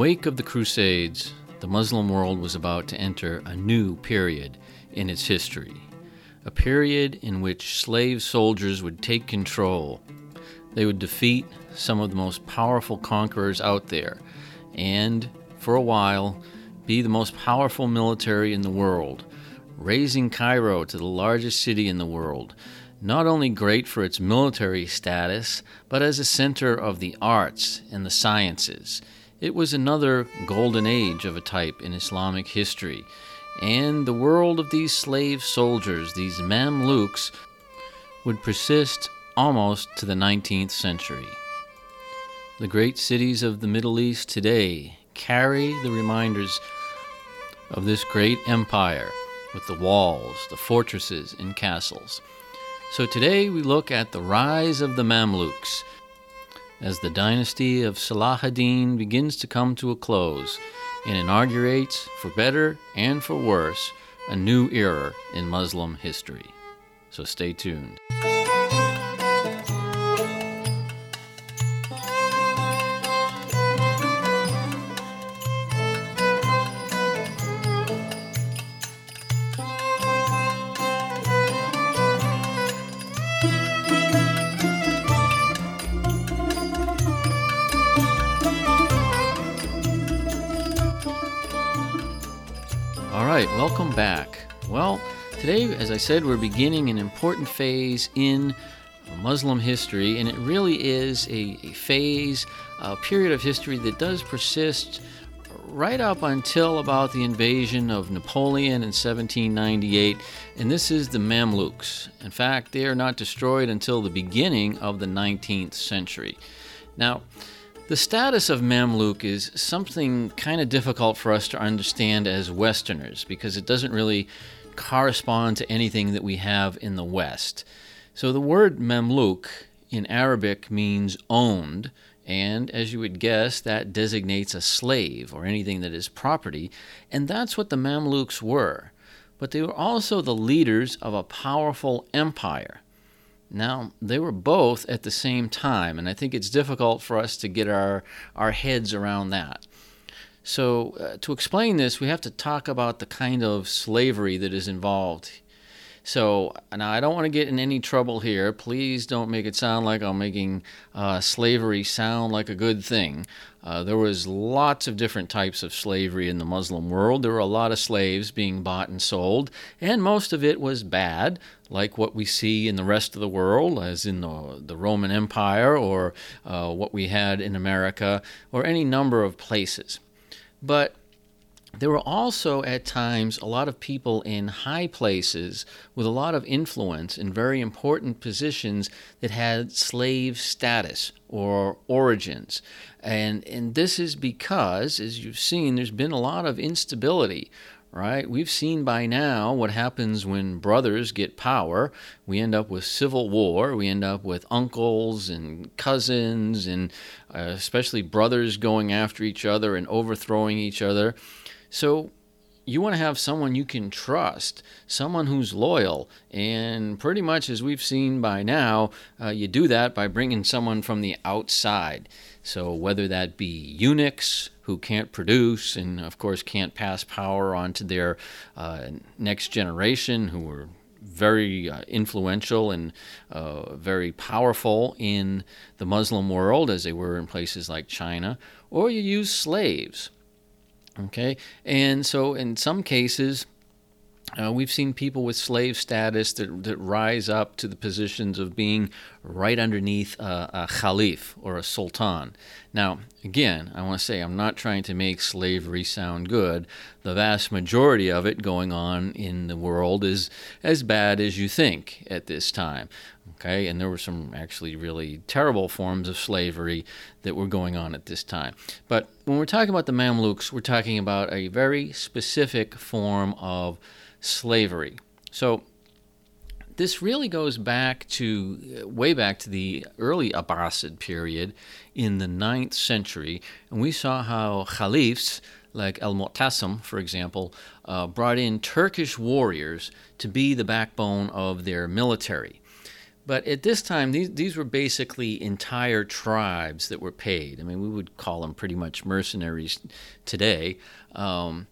wake of the Crusades, the Muslim world was about to enter a new period in its history. A period in which slave soldiers would take control. They would defeat some of the most powerful conquerors out there, and, for a while, be the most powerful military in the world, raising Cairo to the largest city in the world, not only great for its military status, but as a center of the arts and the sciences. It was another golden age of a type in Islamic history, and the world of these slave soldiers, these Mamluks, would persist almost to the 19th century. The great cities of the Middle East today carry the reminders of this great empire with the walls, the fortresses, and castles. So today we look at the rise of the Mamluks as the dynasty of Salah ad-Din begins to come to a close and inaugurates, for better and for worse, a new era in Muslim history. So stay tuned. Right, welcome back. Well, today, as I said, we're beginning an important phase in Muslim history, and it really is a, a phase, a period of history that does persist right up until about the invasion of Napoleon in 1798, and this is the Mamluks. In fact, they are not destroyed until the beginning of the 19th century. Now, the status of Mamluk is something kind of difficult for us to understand as Westerners because it doesn't really correspond to anything that we have in the West. So the word Mamluk in Arabic means owned, and as you would guess, that designates a slave or anything that is property, and that's what the Mamluks were. But they were also the leaders of a powerful empire. Now, they were both at the same time, and I think it's difficult for us to get our, our heads around that. So, uh, to explain this, we have to talk about the kind of slavery that is involved. So, now I don't want to get in any trouble here. Please don't make it sound like I'm making uh, slavery sound like a good thing. Uh, there was lots of different types of slavery in the Muslim world. There were a lot of slaves being bought and sold, and most of it was bad, like what we see in the rest of the world, as in the, the Roman Empire or uh, what we had in America, or any number of places. But there were also at times a lot of people in high places with a lot of influence in very important positions that had slave status or origins. And, and this is because, as you've seen, there's been a lot of instability right? We've seen by now what happens when brothers get power. We end up with civil war. We end up with uncles and cousins, and uh, especially brothers going after each other and overthrowing each other. So you want to have someone you can trust, someone who's loyal. And pretty much as we've seen by now, uh, you do that by bringing someone from the outside. So whether that be eunuchs who can't produce and, of course, can't pass power on to their uh, next generation who are very uh, influential and uh, very powerful in the Muslim world as they were in places like China, or you use slaves Okay, and so in some cases, uh, we've seen people with slave status that, that rise up to the positions of being right underneath a, a caliph or a sultan. Now, again, I want to say I'm not trying to make slavery sound good. The vast majority of it going on in the world is as bad as you think at this time. Okay, and there were some actually really terrible forms of slavery that were going on at this time. But when we're talking about the Mamluks, we're talking about a very specific form of slavery. So this really goes back to way back to the early Abbasid period in the 9th century, and we saw how caliphs like Al Mu'tasim, for example, uh, brought in Turkish warriors to be the backbone of their military. But at this time, these, these were basically entire tribes that were paid. I mean, we would call them pretty much mercenaries today. Um,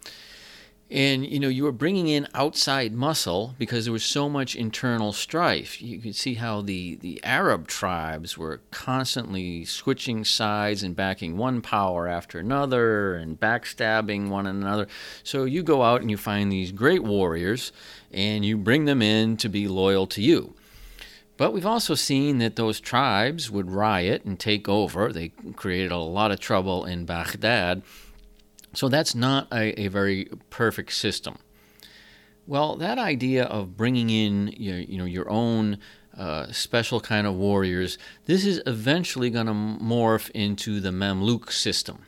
and you know you were bringing in outside muscle because there was so much internal strife. You could see how the, the arab tribes were constantly switching sides and backing one power after another and backstabbing one another. So you go out and you find these great warriors and you bring them in to be loyal to you. But we've also seen that those tribes would riot and take over. They created a lot of trouble in baghdad so that's not a, a very perfect system. Well, that idea of bringing in your, you know, your own uh, special kind of warriors, this is eventually going to morph into the Mamluk system.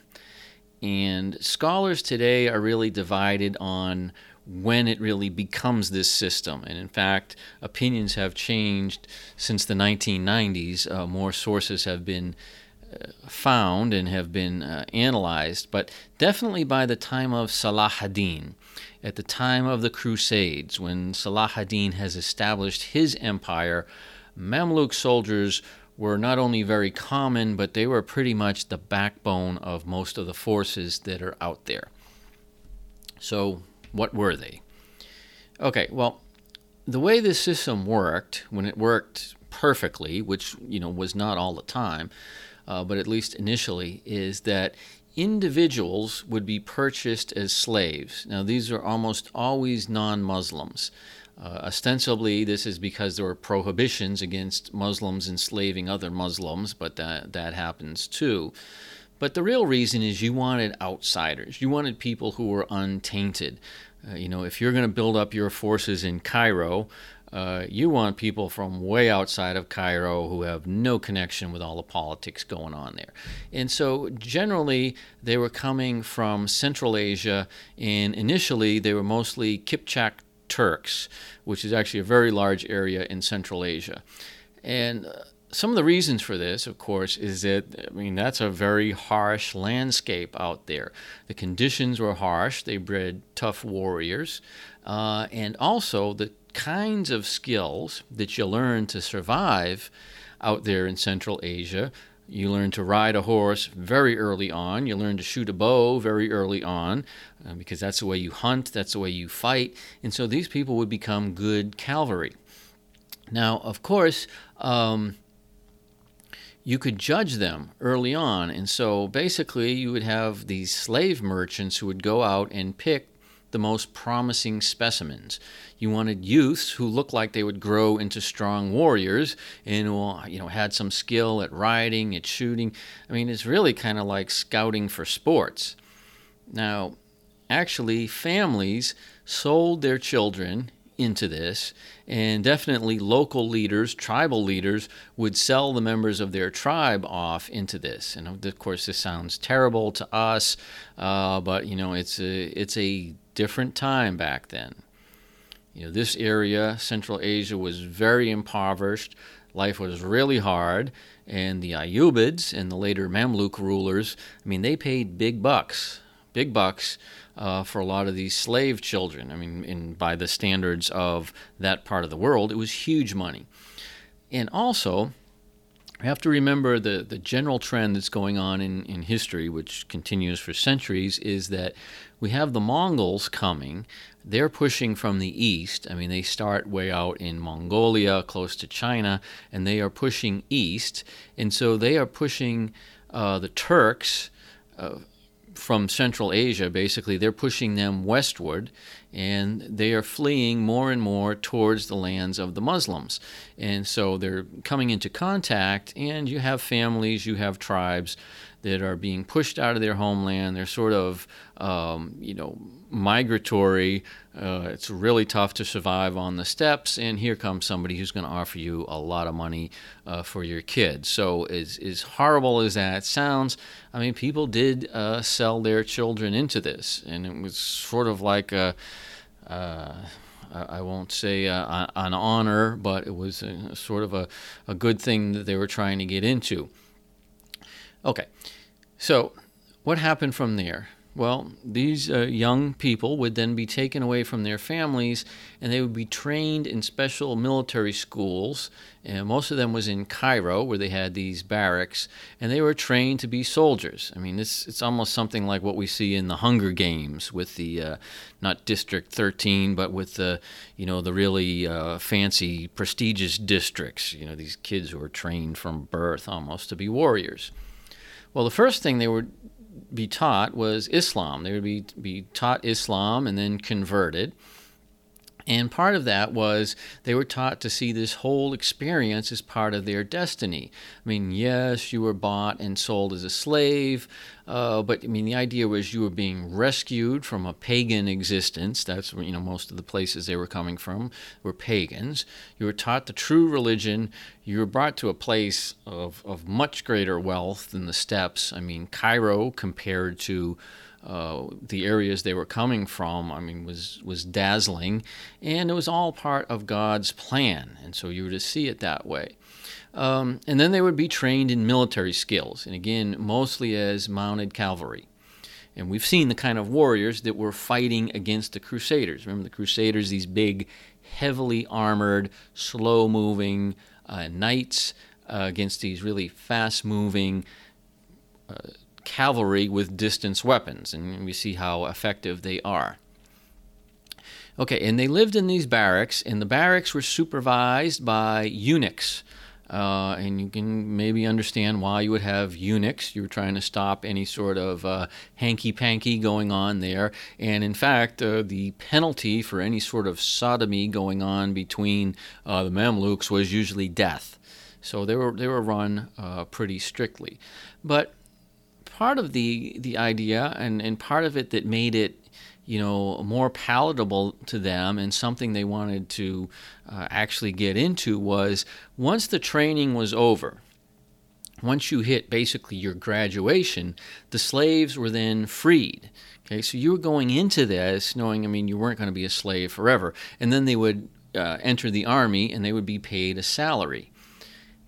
And scholars today are really divided on when it really becomes this system. And in fact, opinions have changed since the 1990s. Uh, more sources have been found and have been uh, analyzed, but definitely by the time of Salah ad-Din, at the time of the Crusades, when Salah ad-Din has established his empire, Mamluk soldiers were not only very common, but they were pretty much the backbone of most of the forces that are out there. So, what were they? Okay, well, the way this system worked, when it worked perfectly, which you know was not all the time, uh, but at least initially, is that individuals would be purchased as slaves. Now, these are almost always non Muslims. Uh, ostensibly, this is because there were prohibitions against Muslims enslaving other Muslims, but that, that happens too. But the real reason is you wanted outsiders. You wanted people who were untainted. Uh, you know, if you're going to build up your forces in Cairo, uh, you want people from way outside of Cairo who have no connection with all the politics going on there. And so generally, they were coming from Central Asia, and initially, they were mostly Kipchak Turks, which is actually a very large area in Central Asia. And uh, some of the reasons for this, of course, is that, I mean, that's a very harsh landscape out there. The conditions were harsh, they bred tough warriors, uh, and also the kinds of skills that you learn to survive out there in Central Asia. You learn to ride a horse very early on. You learn to shoot a bow very early on uh, because that's the way you hunt, that's the way you fight. And so these people would become good cavalry. Now, of course, um, you could judge them early on. And so basically, you would have these slave merchants who would go out and pick the most promising specimens. You wanted youths who looked like they would grow into strong warriors and who, you know, had some skill at riding, at shooting. I mean, it's really kind of like scouting for sports. Now, actually, families sold their children into this, and definitely local leaders, tribal leaders, would sell the members of their tribe off into this. And of course, this sounds terrible to us, uh, but you know, it's a it's a different time back then. You know, this area, Central Asia, was very impoverished. Life was really hard, and the Ayyubids and the later Mamluk rulers, I mean, they paid big bucks, big bucks uh, for a lot of these slave children. I mean, in, by the standards of that part of the world, it was huge money. And also, we have to remember the, the general trend that's going on in, in history, which continues for centuries, is that we have the Mongols coming. They're pushing from the east. I mean, they start way out in Mongolia, close to China, and they are pushing east. And so they are pushing uh, the Turks uh, from Central Asia, basically, they're pushing them westward and they are fleeing more and more towards the lands of the Muslims. And so they're coming into contact, and you have families, you have tribes that are being pushed out of their homeland. They're sort of, um, you know, migratory. Uh, it's really tough to survive on the steppes, and here comes somebody who's going to offer you a lot of money uh, for your kids. So, as, as horrible as that sounds, I mean, people did uh, sell their children into this, and it was sort of like a. Uh, I won't say uh, an honor, but it was a, sort of a, a good thing that they were trying to get into. Okay, so what happened from there? Well, these uh, young people would then be taken away from their families and they would be trained in special military schools. And most of them was in Cairo, where they had these barracks, and they were trained to be soldiers. I mean, it's, it's almost something like what we see in the Hunger Games with the, uh, not District 13, but with the, you know, the really uh, fancy, prestigious districts. You know, these kids who are trained from birth almost to be warriors. Well, the first thing they would be taught was Islam. They would be, be taught Islam and then converted. And part of that was they were taught to see this whole experience as part of their destiny. I mean, yes, you were bought and sold as a slave, uh, but I mean, the idea was you were being rescued from a pagan existence. That's you know most of the places they were coming from were pagans. You were taught the true religion. You were brought to a place of, of much greater wealth than the steppes. I mean, Cairo compared to uh, the areas they were coming from, I mean, was was dazzling, and it was all part of God's plan, and so you were to see it that way. Um, and then they would be trained in military skills, and again, mostly as mounted cavalry. And we've seen the kind of warriors that were fighting against the Crusaders. Remember the Crusaders, these big, heavily armored, slow moving uh, knights uh, against these really fast moving, uh, cavalry with distance weapons, and we see how effective they are. Okay, and they lived in these barracks, and the barracks were supervised by eunuchs. Uh, and you can maybe understand why you would have eunuchs. You were trying to stop any sort of uh, hanky panky going on there. And in fact, uh, the penalty for any sort of sodomy going on between uh, the Mamluks was usually death. So they were, they were run uh, pretty strictly. But part of the the idea and, and part of it that made it you know more palatable to them and something they wanted to uh, actually get into was once the training was over once you hit basically your graduation the slaves were then freed. Okay so you were going into this knowing i mean you weren't going to be a slave forever. And then they would uh, enter the army and they would be paid a salary.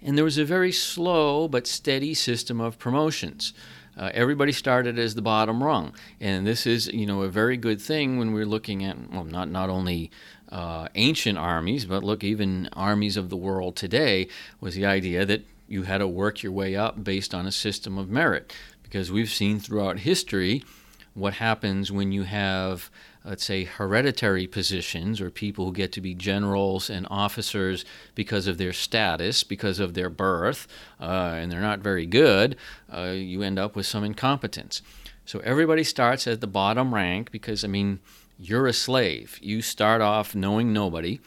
And there was a very slow but steady system of promotions uh, everybody started as the bottom rung, and this is you know a very good thing when we're looking at well not not only uh, ancient armies, but look even armies of the world today was the idea that you had to work your way up based on a system of merit, because we've seen throughout history what happens when you have let's say, hereditary positions or people who get to be generals and officers because of their status, because of their birth, uh, and they're not very good, uh, you end up with some incompetence. So everybody starts at the bottom rank because, I mean, you're a slave. You start off knowing nobody,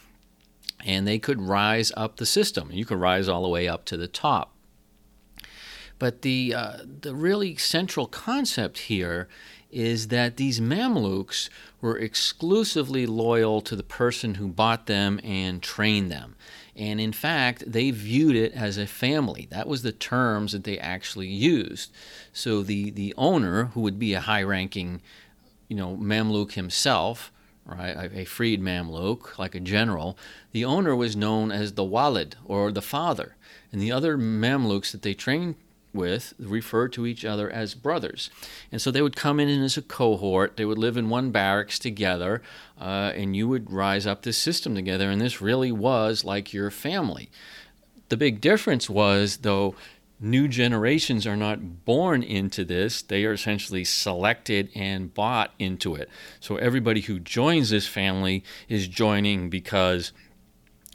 and they could rise up the system. You could rise all the way up to the top. But the, uh, the really central concept here is that these Mamluks were exclusively loyal to the person who bought them and trained them. And in fact, they viewed it as a family. That was the terms that they actually used. So the, the owner, who would be a high ranking, you know, Mamluk himself, right, a freed Mamluk, like a general, the owner was known as the Walid, or the father. And the other Mamluks that they trained with referred to each other as brothers. And so they would come in as a cohort, they would live in one barracks together, uh, and you would rise up this system together. And this really was like your family. The big difference was, though, new generations are not born into this, they are essentially selected and bought into it. So everybody who joins this family is joining because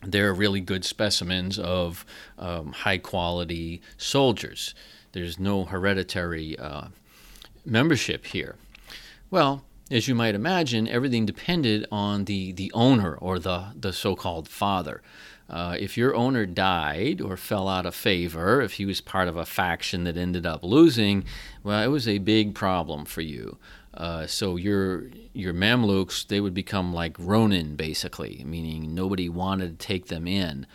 they're really good specimens of um, high quality soldiers. There's no hereditary uh, membership here. Well, as you might imagine, everything depended on the, the owner or the, the so called father. Uh, if your owner died or fell out of favor, if he was part of a faction that ended up losing, well, it was a big problem for you. Uh, so your your Mamluks they would become like Ronin basically, meaning nobody wanted to take them in.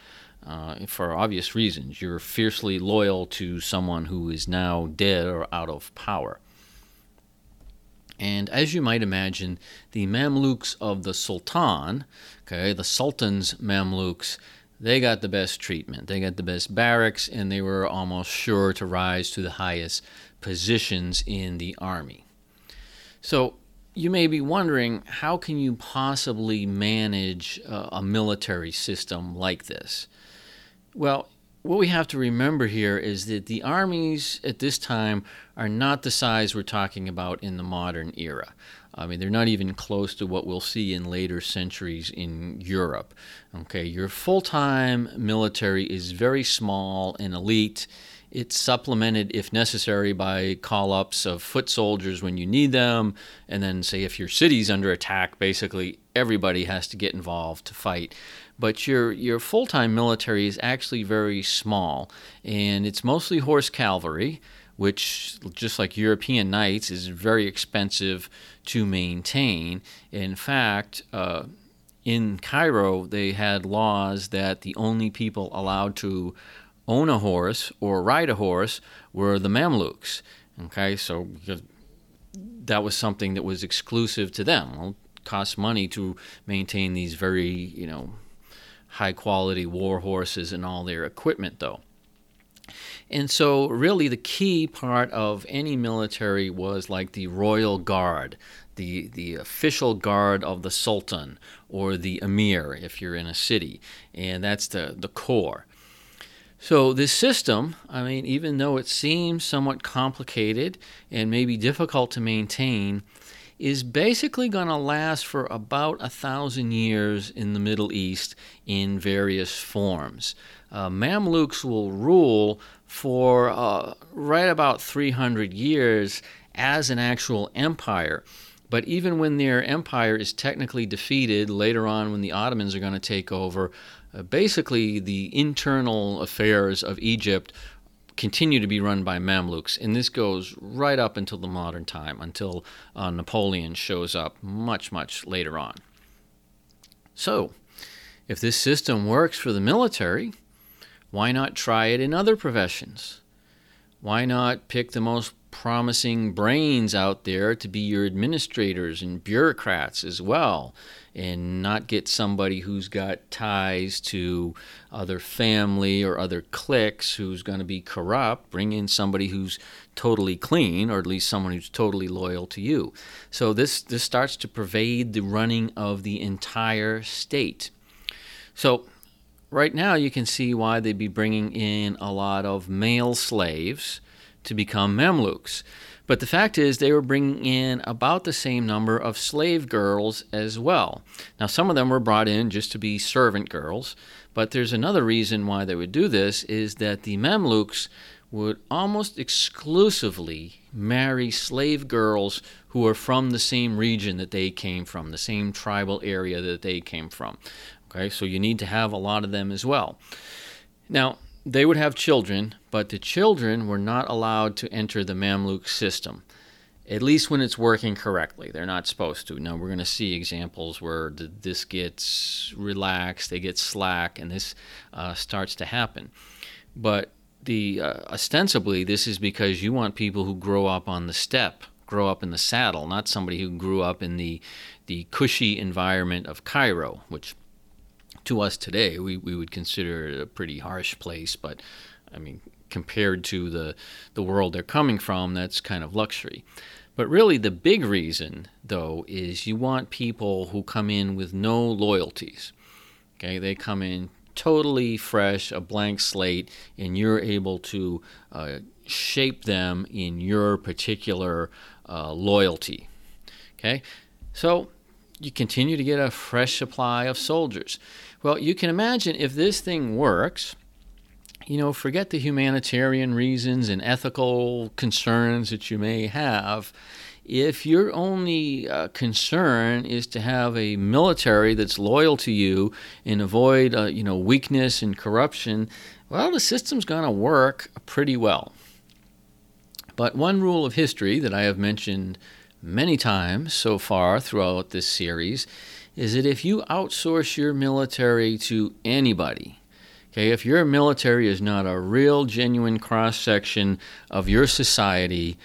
Uh, for obvious reasons. You're fiercely loyal to someone who is now dead or out of power. And as you might imagine, the Mamluks of the Sultan, okay, the Sultan's Mamluks, they got the best treatment. They got the best barracks, and they were almost sure to rise to the highest positions in the army. So you may be wondering how can you possibly manage a, military system like this? Well, what we have to remember here is that the armies at this time are not the size we're talking about in the modern era. I mean, they're not even close to what we'll see in later centuries in Europe. Okay, your full time military is very small and elite. It's supplemented, if necessary, by call ups of foot soldiers when you need them. And then, say, if your city's under attack, basically everybody has to get involved to fight but your your full-time military is actually very small and it's mostly horse cavalry which just like European knights is very expensive to maintain in fact uh, in Cairo they had laws that the only people allowed to own a horse or ride a horse were the Mamluks okay so that was something that was exclusive to them well, it cost money to maintain these very you know high quality war horses and all their equipment, though. And so, really, the key part of any military was like the royal guard, the, the official guard of the sultan or the emir if you're in a city. And that's the, the core. So, this system, I mean, even though it seems somewhat complicated and maybe difficult to maintain, is basically going to last for about a thousand years in the Middle East in various forms. Uh, Mamluks will rule for uh, right about 300 years as an actual empire. But even when their empire is technically defeated later on, when the Ottomans are going to take over, uh, basically the internal affairs of Egypt continue to be run by Mamluks, and this goes right up until the modern time, until uh, Napoleon shows up much, much later on. So, if this system works for the military, why not try it in other professions? Why not pick the most promising brains out there to be your administrators and bureaucrats as well, and not get somebody who's got ties to other family or other cliques who's going to be corrupt. Bring in somebody who's totally clean, or at least someone who's totally loyal to you. So this this starts to pervade the running of the entire state. So right now you can see why they'd be bringing in a lot of male slaves to become Mamluks. But the fact is, they were bringing in about the same number of slave girls as well. Now, some of them were brought in just to be servant girls, but there's another reason why they would do this is that the Mamluks would almost exclusively marry slave girls who were from the same region that they came from, the same tribal area that they came from. Okay, so you need to have a lot of them as well. Now, they would have children, but the children were not allowed to enter the Mamluk system, at least when it's working correctly. They're not supposed to. Now, we're going to see examples where this gets relaxed, they get slack, and this uh, starts to happen. But the uh, ostensibly, this is because you want people who grow up on the steppe, grow up in the saddle, not somebody who grew up in the, the cushy environment of Cairo, which to us today, we, we would consider it a pretty harsh place, but I mean, compared to the, the world they're coming from, that's kind of luxury. But really, the big reason, though, is you want people who come in with no loyalties. Okay, they come in totally fresh, a blank slate, and you're able to uh, shape them in your particular uh, loyalty. Okay, so you continue to get a fresh supply of soldiers. Well, you can imagine if this thing works, you know, forget the humanitarian reasons and ethical concerns that you may have. If your only uh, concern is to have a military that's loyal to you and avoid, uh, you know, weakness and corruption, well, the system's going to work pretty well. But one rule of history that I have mentioned many times so far throughout this series is that if you outsource your military to anybody, okay, if your military is not a real, genuine cross section of your society,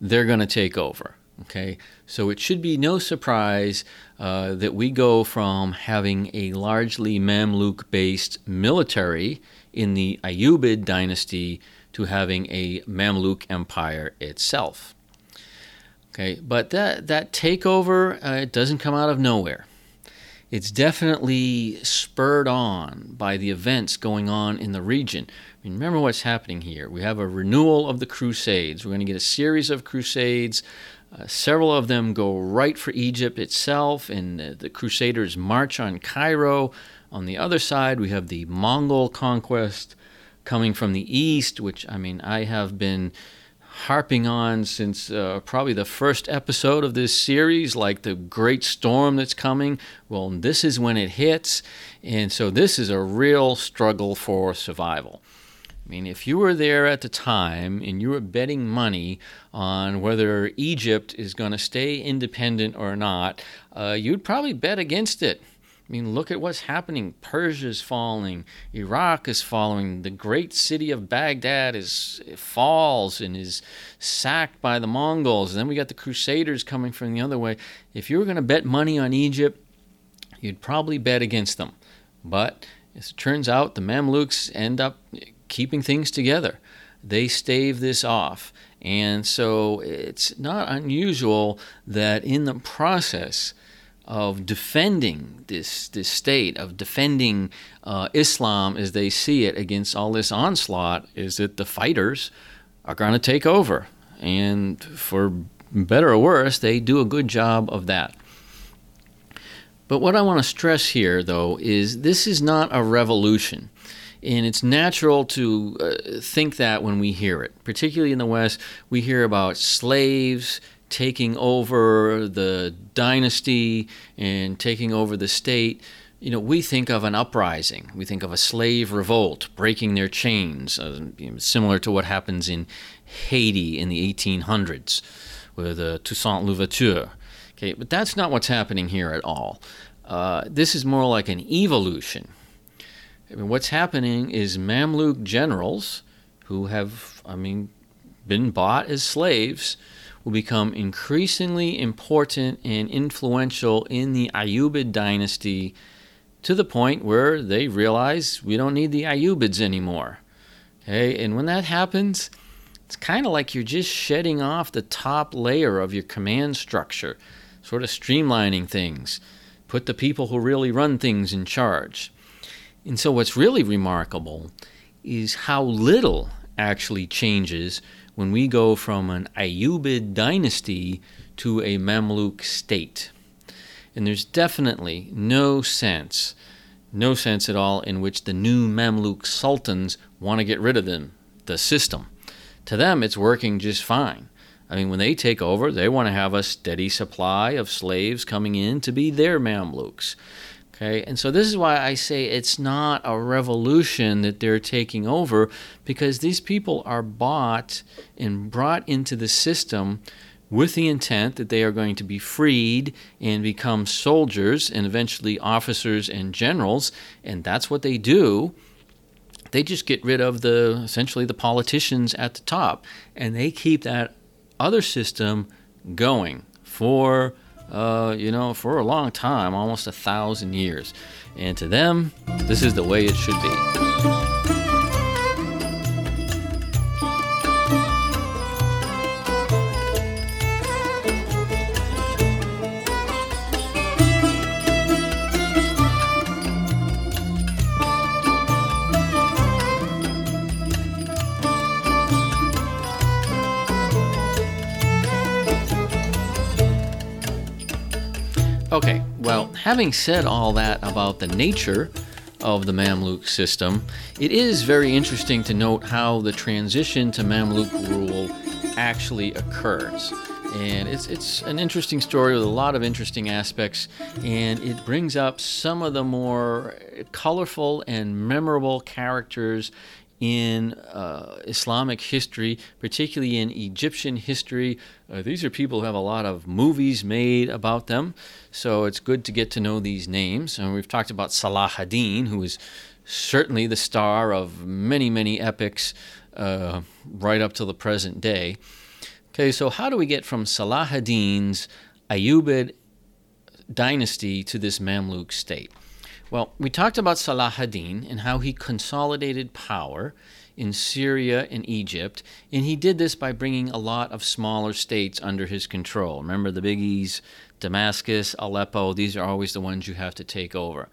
they're going to take over. Okay, so it should be no surprise uh, that we go from having a largely Mamluk based military in the Ayyubid dynasty to having a Mamluk empire itself. Okay, but that that takeover uh, it doesn't come out of nowhere. It's definitely spurred on by the events going on in the region. I mean, remember what's happening here. We have a renewal of the Crusades. We're going to get a series of Crusades. Uh, several of them go right for Egypt itself, and uh, the Crusaders march on Cairo. On the other side, we have the Mongol conquest coming from the east, which I mean, I have been harping on since uh, probably the first episode of this series, like the great storm that's coming. Well, this is when it hits, and so this is a real struggle for survival. I mean, if you were there at the time and you were betting money on whether Egypt is going to stay independent or not, uh, you'd probably bet against it. I mean, look at what's happening. Persia's falling, Iraq is falling, the great city of Baghdad is falls and is sacked by the Mongols. And then we got the Crusaders coming from the other way. If you were going to bet money on Egypt, you'd probably bet against them. But as it turns out, the Mamluks end up keeping things together. They stave this off. And so it's not unusual that in the process, of defending this this state, of defending uh, Islam as they see it against all this onslaught, is that the fighters are going to take over, and for better or worse, they do a good job of that. But what I want to stress here, though, is this is not a revolution. And it's natural to uh, think that when we hear it, particularly in the West, we hear about slaves taking over the dynasty and taking over the state, you know, we think of an uprising. We think of a slave revolt breaking their chains, uh, similar to what happens in Haiti in the 1800s with uh, Toussaint Louverture. Okay, but that's not what's happening here at all. Uh, this is more like an evolution. I mean, what's happening is Mamluk generals who have, I mean, been bought as slaves will become increasingly important and influential in the Ayyubid dynasty to the point where they realize we don't need the Ayyubids anymore. Okay, and when that happens, it's kind of like you're just shedding off the top layer of your command structure, sort of streamlining things, put the people who really run things in charge. And so, what's really remarkable is how little actually changes when we go from an Ayyubid dynasty to a Mamluk state. And there's definitely no sense, no sense at all in which the new Mamluk sultans want to get rid of them, the system. To them, it's working just fine. I mean, when they take over, they want to have a steady supply of slaves coming in to be their Mamluks. Okay, and so this is why I say it's not a revolution that they're taking over because these people are bought and brought into the system with the intent that they are going to be freed and become soldiers and eventually officers and generals, and that's what they do. They just get rid of the essentially the politicians at the top, and they keep that other system going for uh, you know, for a long time, almost a thousand years. And to them, this is the way it should be. Having said all that about the nature of the Mamluk system, it is very interesting to note how the transition to Mamluk rule actually occurs. And it's, it's an interesting story with a lot of interesting aspects, and it brings up some of the more colorful and memorable characters in uh, Islamic history, particularly in Egyptian history. Uh, these are people who have a lot of movies made about them, so it's good to get to know these names. And we've talked about Salah ad-Din, who is certainly the star of many, many epics uh, right up to the present day. Okay, so how do we get from Salah ad-Din's Ayyubid dynasty to this Mamluk state? Well, we talked about Salah ad-Din and how he consolidated power in Syria and Egypt, and he did this by bringing a lot of smaller states under his control. Remember the biggies Damascus, Aleppo, these are always the ones you have to take over.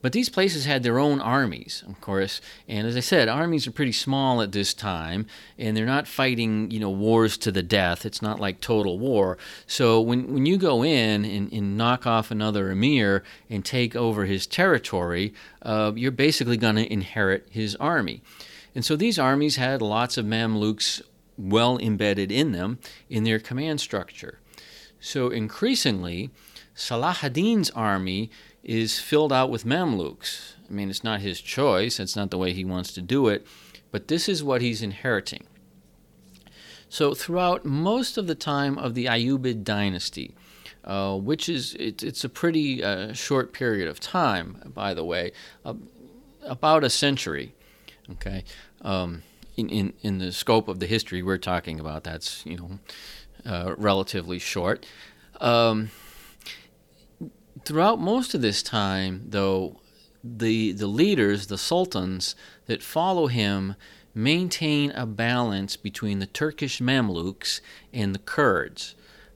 But these places had their own armies, of course, and as I said, armies are pretty small at this time, and they're not fighting, you know, wars to the death. It's not like total war. So when, when you go in and, and knock off another emir and take over his territory, uh, you're basically going to inherit his army. And so these armies had lots of Mamluks well embedded in them in their command structure. So increasingly, Salah ad-Din's army is filled out with Mamluks. I mean, it's not his choice, it's not the way he wants to do it, but this is what he's inheriting. So, throughout most of the time of the Ayyubid dynasty, uh, which is it, it's a pretty uh, short period of time, by the way, uh, about a century. Okay, um, in, in in the scope of the history we're talking about, that's you know uh, relatively short. Um, throughout most of this time, though, the the leaders, the sultans that follow him, maintain a balance between the Turkish Mamluks and the Kurds.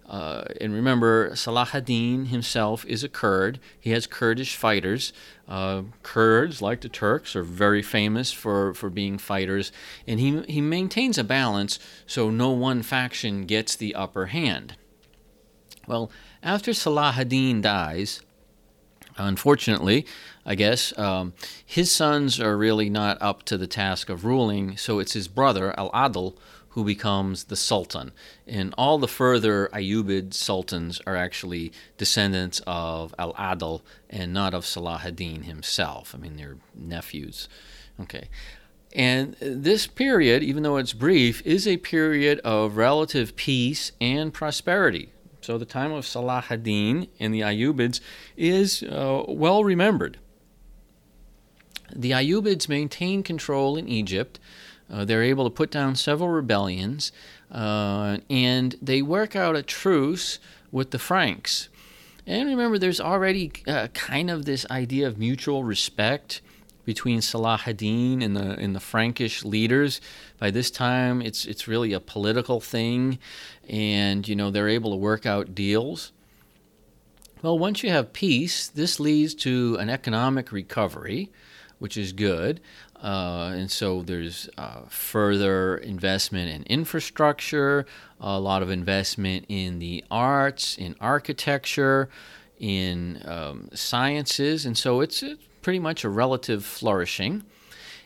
Uh, and remember, Salah ad-Din himself is a Kurd. He has Kurdish fighters. Uh, Kurds, like the Turks, are very famous for, for being fighters. And he, he maintains a balance so no one faction gets the upper hand. Well, after Salah ad-Din dies, unfortunately, I guess, um, his sons are really not up to the task of ruling, so it's his brother, Al Adil, who becomes the sultan. And all the further Ayyubid sultans are actually descendants of Al Adil and not of Salah ad-Din himself. I mean, they're nephews. Okay. And this period, even though it's brief, is a period of relative peace and prosperity. So the time of Salah ad-Din and the Ayyubids is uh, well remembered. The Ayyubids maintain control in Egypt. Uh, they're able to put down several rebellions, uh, and they work out a truce with the Franks. And remember, there's already uh, kind of this idea of mutual respect between Salah ad-Din and the and the Frankish leaders. By this time, it's it's really a political thing, and you know they're able to work out deals. Well, once you have peace, this leads to an economic recovery, which is good. Uh, and so there's uh, further investment in infrastructure, a lot of investment in the arts, in architecture, in um, sciences, and so it's, it's pretty much a relative flourishing.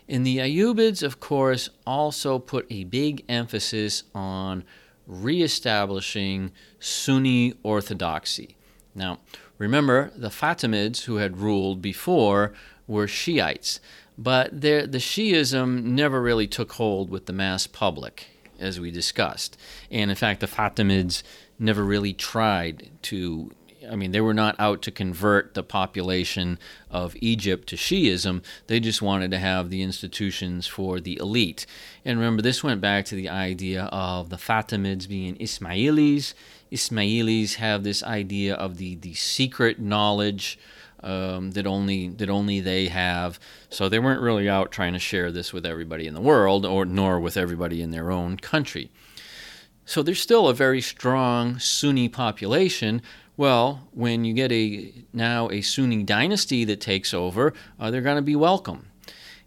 And the Ayyubids, of course, also put a big emphasis on reestablishing Sunni orthodoxy. Now, remember, the Fatimids who had ruled before were Shiites, but the Shiism never really took hold with the mass public, as we discussed. And in fact, the Fatimids never really tried to I mean, they were not out to convert the population of Egypt to Shiism. They just wanted to have the institutions for the elite. And remember, this went back to the idea of the Fatimids being Ismailis. Ismailis have this idea of the, the secret knowledge um, that only that only they have. So they weren't really out trying to share this with everybody in the world, or nor with everybody in their own country. So there's still a very strong Sunni population, well, when you get a now a Sunni dynasty that takes over, uh, they're going to be welcome.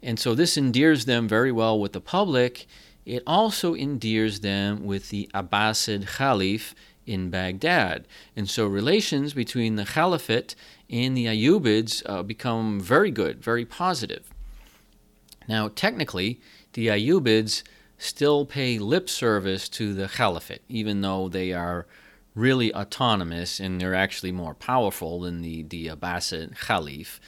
And so this endears them very well with the public. It also endears them with the Abbasid Caliph in Baghdad. And so relations between the Caliphate and the Ayyubids uh, become very good, very positive. Now, technically, the Ayyubids still pay lip service to the Caliphate, even though they are really autonomous and they're actually more powerful than the, the Abbasid Caliph.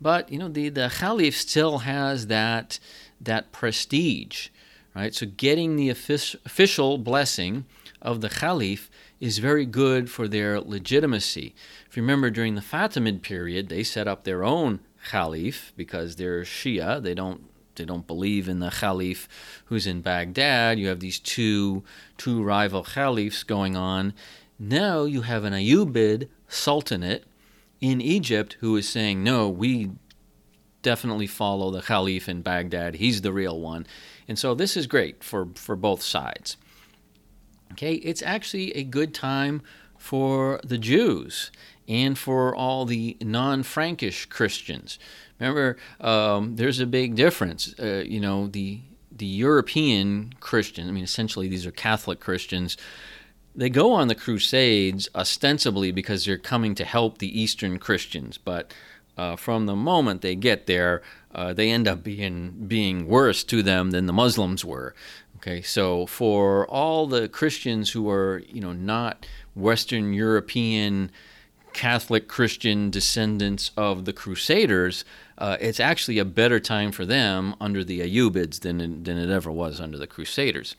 But you know the, the Caliph still has that that prestige, right? So getting the official blessing of the Caliph is very good for their legitimacy. If you remember during the Fatimid period, they set up their own Caliph because they're Shia. They don't they don't believe in the Caliph who's in Baghdad. You have these two two rival Caliphs going on, now you have an Ayyubid sultanate in Egypt who is saying, no, we definitely follow the Caliph in Baghdad. He's the real one. And so this is great for, for both sides. Okay, it's actually a good time for the Jews and for all the non Frankish Christians. Remember, um, there's a big difference. Uh, you know, the the European Christian, I mean, essentially these are Catholic Christians, they go on the Crusades ostensibly because they're coming to help the Eastern Christians, but uh, from the moment they get there, uh, they end up being being worse to them than the Muslims were. Okay, so for all the Christians who are you know not Western European Catholic Christian descendants of the Crusaders, uh, it's actually a better time for them under the Ayyubids than than it ever was under the Crusaders.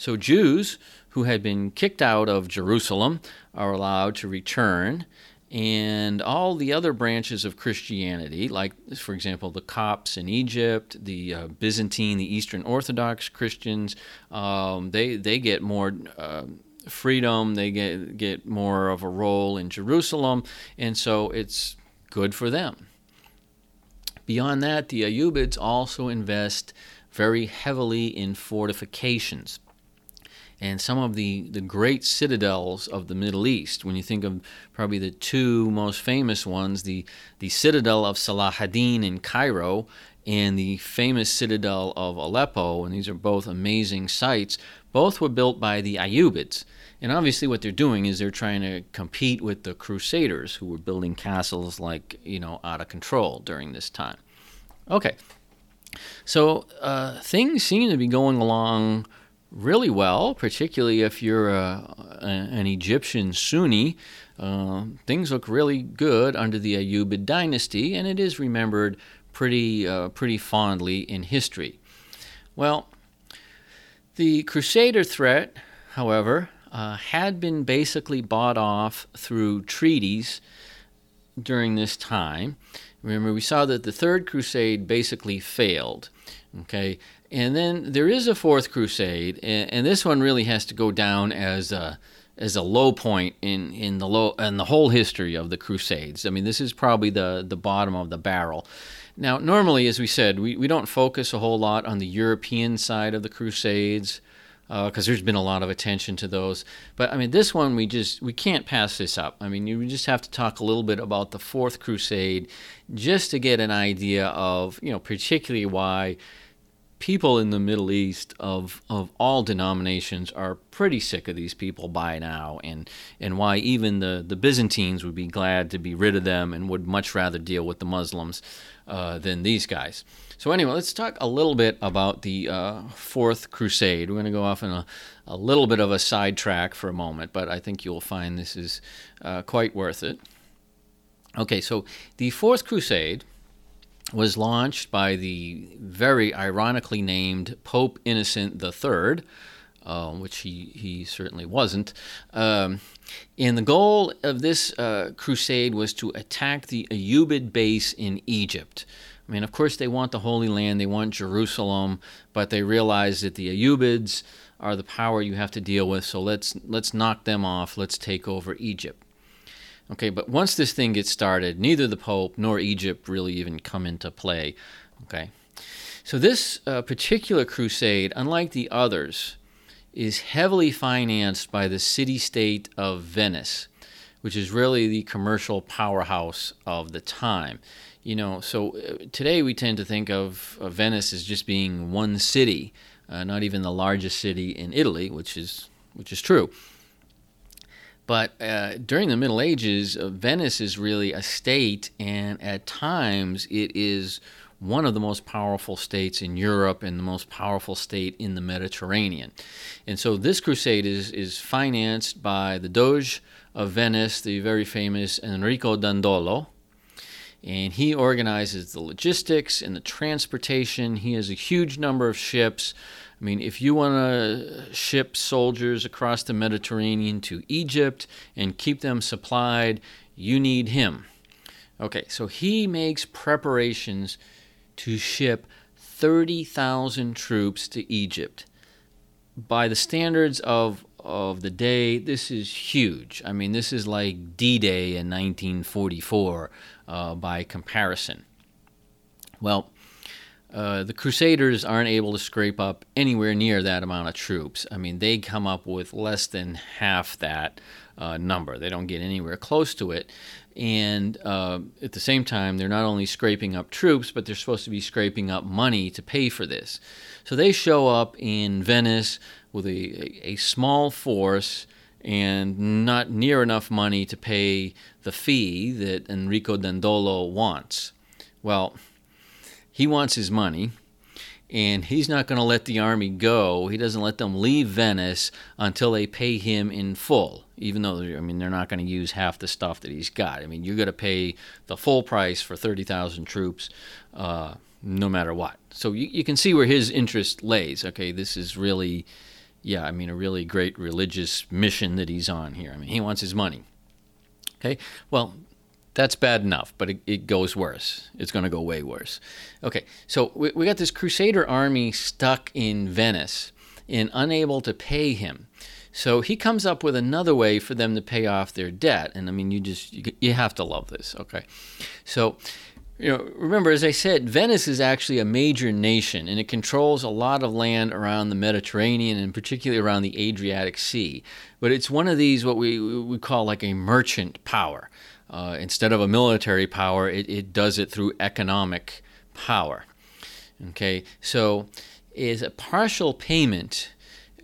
So Jews who had been kicked out of Jerusalem are allowed to return, and all the other branches of Christianity, like, for example, the Copts in Egypt, the uh, Byzantine, the Eastern Orthodox Christians, um, they, they get more. Uh, freedom they get get more of a role in Jerusalem and so it's good for them beyond that the Ayyubids also invest very heavily in fortifications and some of the, the great citadels of the Middle East. When you think of probably the two most famous ones, the, the citadel of Salah ad-Din in Cairo and the famous citadel of Aleppo, and these are both amazing sites, both were built by the Ayyubids. And obviously, what they're doing is they're trying to compete with the Crusaders, who were building castles like, you know, out of control during this time. Okay, so uh, things seem to be going along really well, particularly if you're a, a, an Egyptian Sunni. Uh, things look really good under the Ayyubid dynasty, and it is remembered pretty, uh, pretty fondly in history. Well, the Crusader threat, however, uh, had been basically bought off through treaties during this time. Remember, we saw that the Third Crusade basically failed. Okay, and then there is a fourth crusade, and, and, this one really has to go down as a as a low point in, in the low in the whole history of the crusades. I mean, this is probably the the bottom of the barrel. Now, normally, as we said, we, we don't focus a whole lot on the European side of the crusades because uh, there's been a lot of attention to those. But I mean, this one we just we can't pass this up. I mean, you just have to talk a little bit about the Fourth Crusade, just to get an idea of you know particularly why people in the Middle East of, of all denominations are pretty sick of these people by now, and, and why even the, the Byzantines would be glad to be rid of them and would much rather deal with the Muslims uh, than these guys. So, anyway, let's talk a little bit about the uh, Fourth Crusade. We're going to go off on a, a little bit of a sidetrack for a moment, but I think you'll find this is uh, quite worth it. Okay, so the Fourth Crusade was launched by the very ironically named Pope Innocent III, uh, which he, he certainly wasn't. Um, and the goal of this uh, crusade was to attack the Ayyubid base in Egypt. I mean, of course, they want the Holy Land, they want Jerusalem, but they realize that the Ayyubids are the power you have to deal with, so let's, let's knock them off, let's take over Egypt. Okay, but once this thing gets started, neither the Pope nor Egypt really even come into play. Okay, so this uh, particular crusade, unlike the others, is heavily financed by the city state of Venice, which is really the commercial powerhouse of the time. You know, so uh, today we tend to think of uh, Venice as just being one city, uh, not even the largest city in Italy, which is which is true. But uh, during the Middle Ages, uh, Venice is really a state, and at times it is one of the most powerful states in Europe and the most powerful state in the Mediterranean. And so this crusade is, is financed by the Doge of Venice, the very famous Enrico Dandolo. And he organizes the logistics and the transportation. He has a huge number of ships. I mean, if you want to ship soldiers across the Mediterranean to Egypt and keep them supplied, you need him. Okay, so he makes preparations to ship 30,000 troops to Egypt. By the standards of, of the day, this is huge. I mean, this is like D Day in 1944 uh, by comparison. Well, uh, the Crusaders aren't able to scrape up anywhere near that amount of troops. I mean, they come up with less than half that uh, number. They don't get anywhere close to it. And uh, at the same time, they're not only scraping up troops, but they're supposed to be scraping up money to pay for this. So they show up in Venice with a, a small force and not near enough money to pay the fee that Enrico Dandolo wants. Well, he wants his money, and he's not going to let the army go. He doesn't let them leave Venice until they pay him in full. Even though I mean they're not going to use half the stuff that he's got. I mean you're going to pay the full price for thirty thousand troops, uh, no matter what. So you, you can see where his interest lays. Okay, this is really, yeah, I mean a really great religious mission that he's on here. I mean he wants his money. Okay, well that's bad enough, but it, it goes worse. It's going to go way worse. Okay, so we, we got this Crusader army stuck in Venice and unable to pay him. So he comes up with another way for them to pay off their debt. And I mean, you just, you, you have to love this, okay? So, you know, remember, as I said, Venice is actually a major nation and it controls a lot of land around the Mediterranean and particularly around the Adriatic Sea. But it's one of these, what we, we call like a merchant power. Uh, instead of a military power, it, it does it through economic power. Okay, so is a partial payment.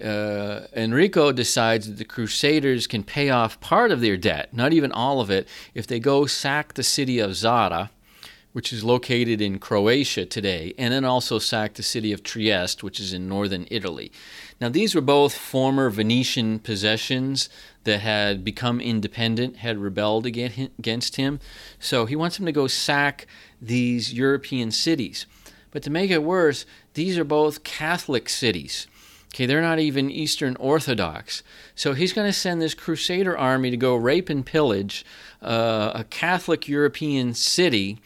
Uh, Enrico decides that the Crusaders can pay off part of their debt, not even all of it, if they go sack the city of Zara, which is located in Croatia today, and then also sack the city of Trieste, which is in northern Italy. Now, these were both former Venetian possessions that had become independent, had rebelled against him. So he wants him to go sack these European cities. But to make it worse, these are both Catholic cities. Okay, they're not even Eastern Orthodox. So he's going to send this Crusader army to go rape and pillage uh, a Catholic European city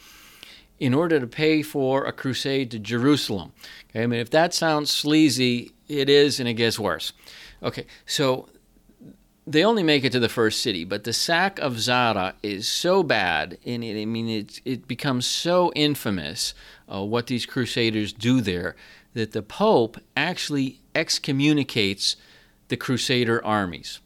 in order to pay for a crusade to Jerusalem. Okay, I mean, if that sounds sleazy, it is, and it gets worse. Okay, so they only make it to the first city, but the sack of Zara is so bad, and it, I mean, it, it becomes so infamous uh, what these crusaders do there that the Pope actually excommunicates the crusader armies.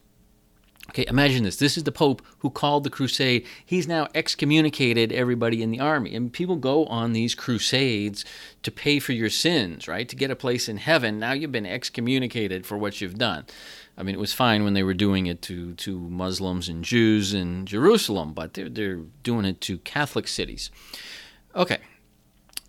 Okay, imagine this. This is the Pope who called the crusade. He's now excommunicated everybody in the army. And people go on these crusades to pay for your sins, right? To get a place in heaven. Now you've been excommunicated for what you've done. I mean, it was fine when they were doing it to, to Muslims and Jews in Jerusalem, but they're, they're doing it to Catholic cities. Okay.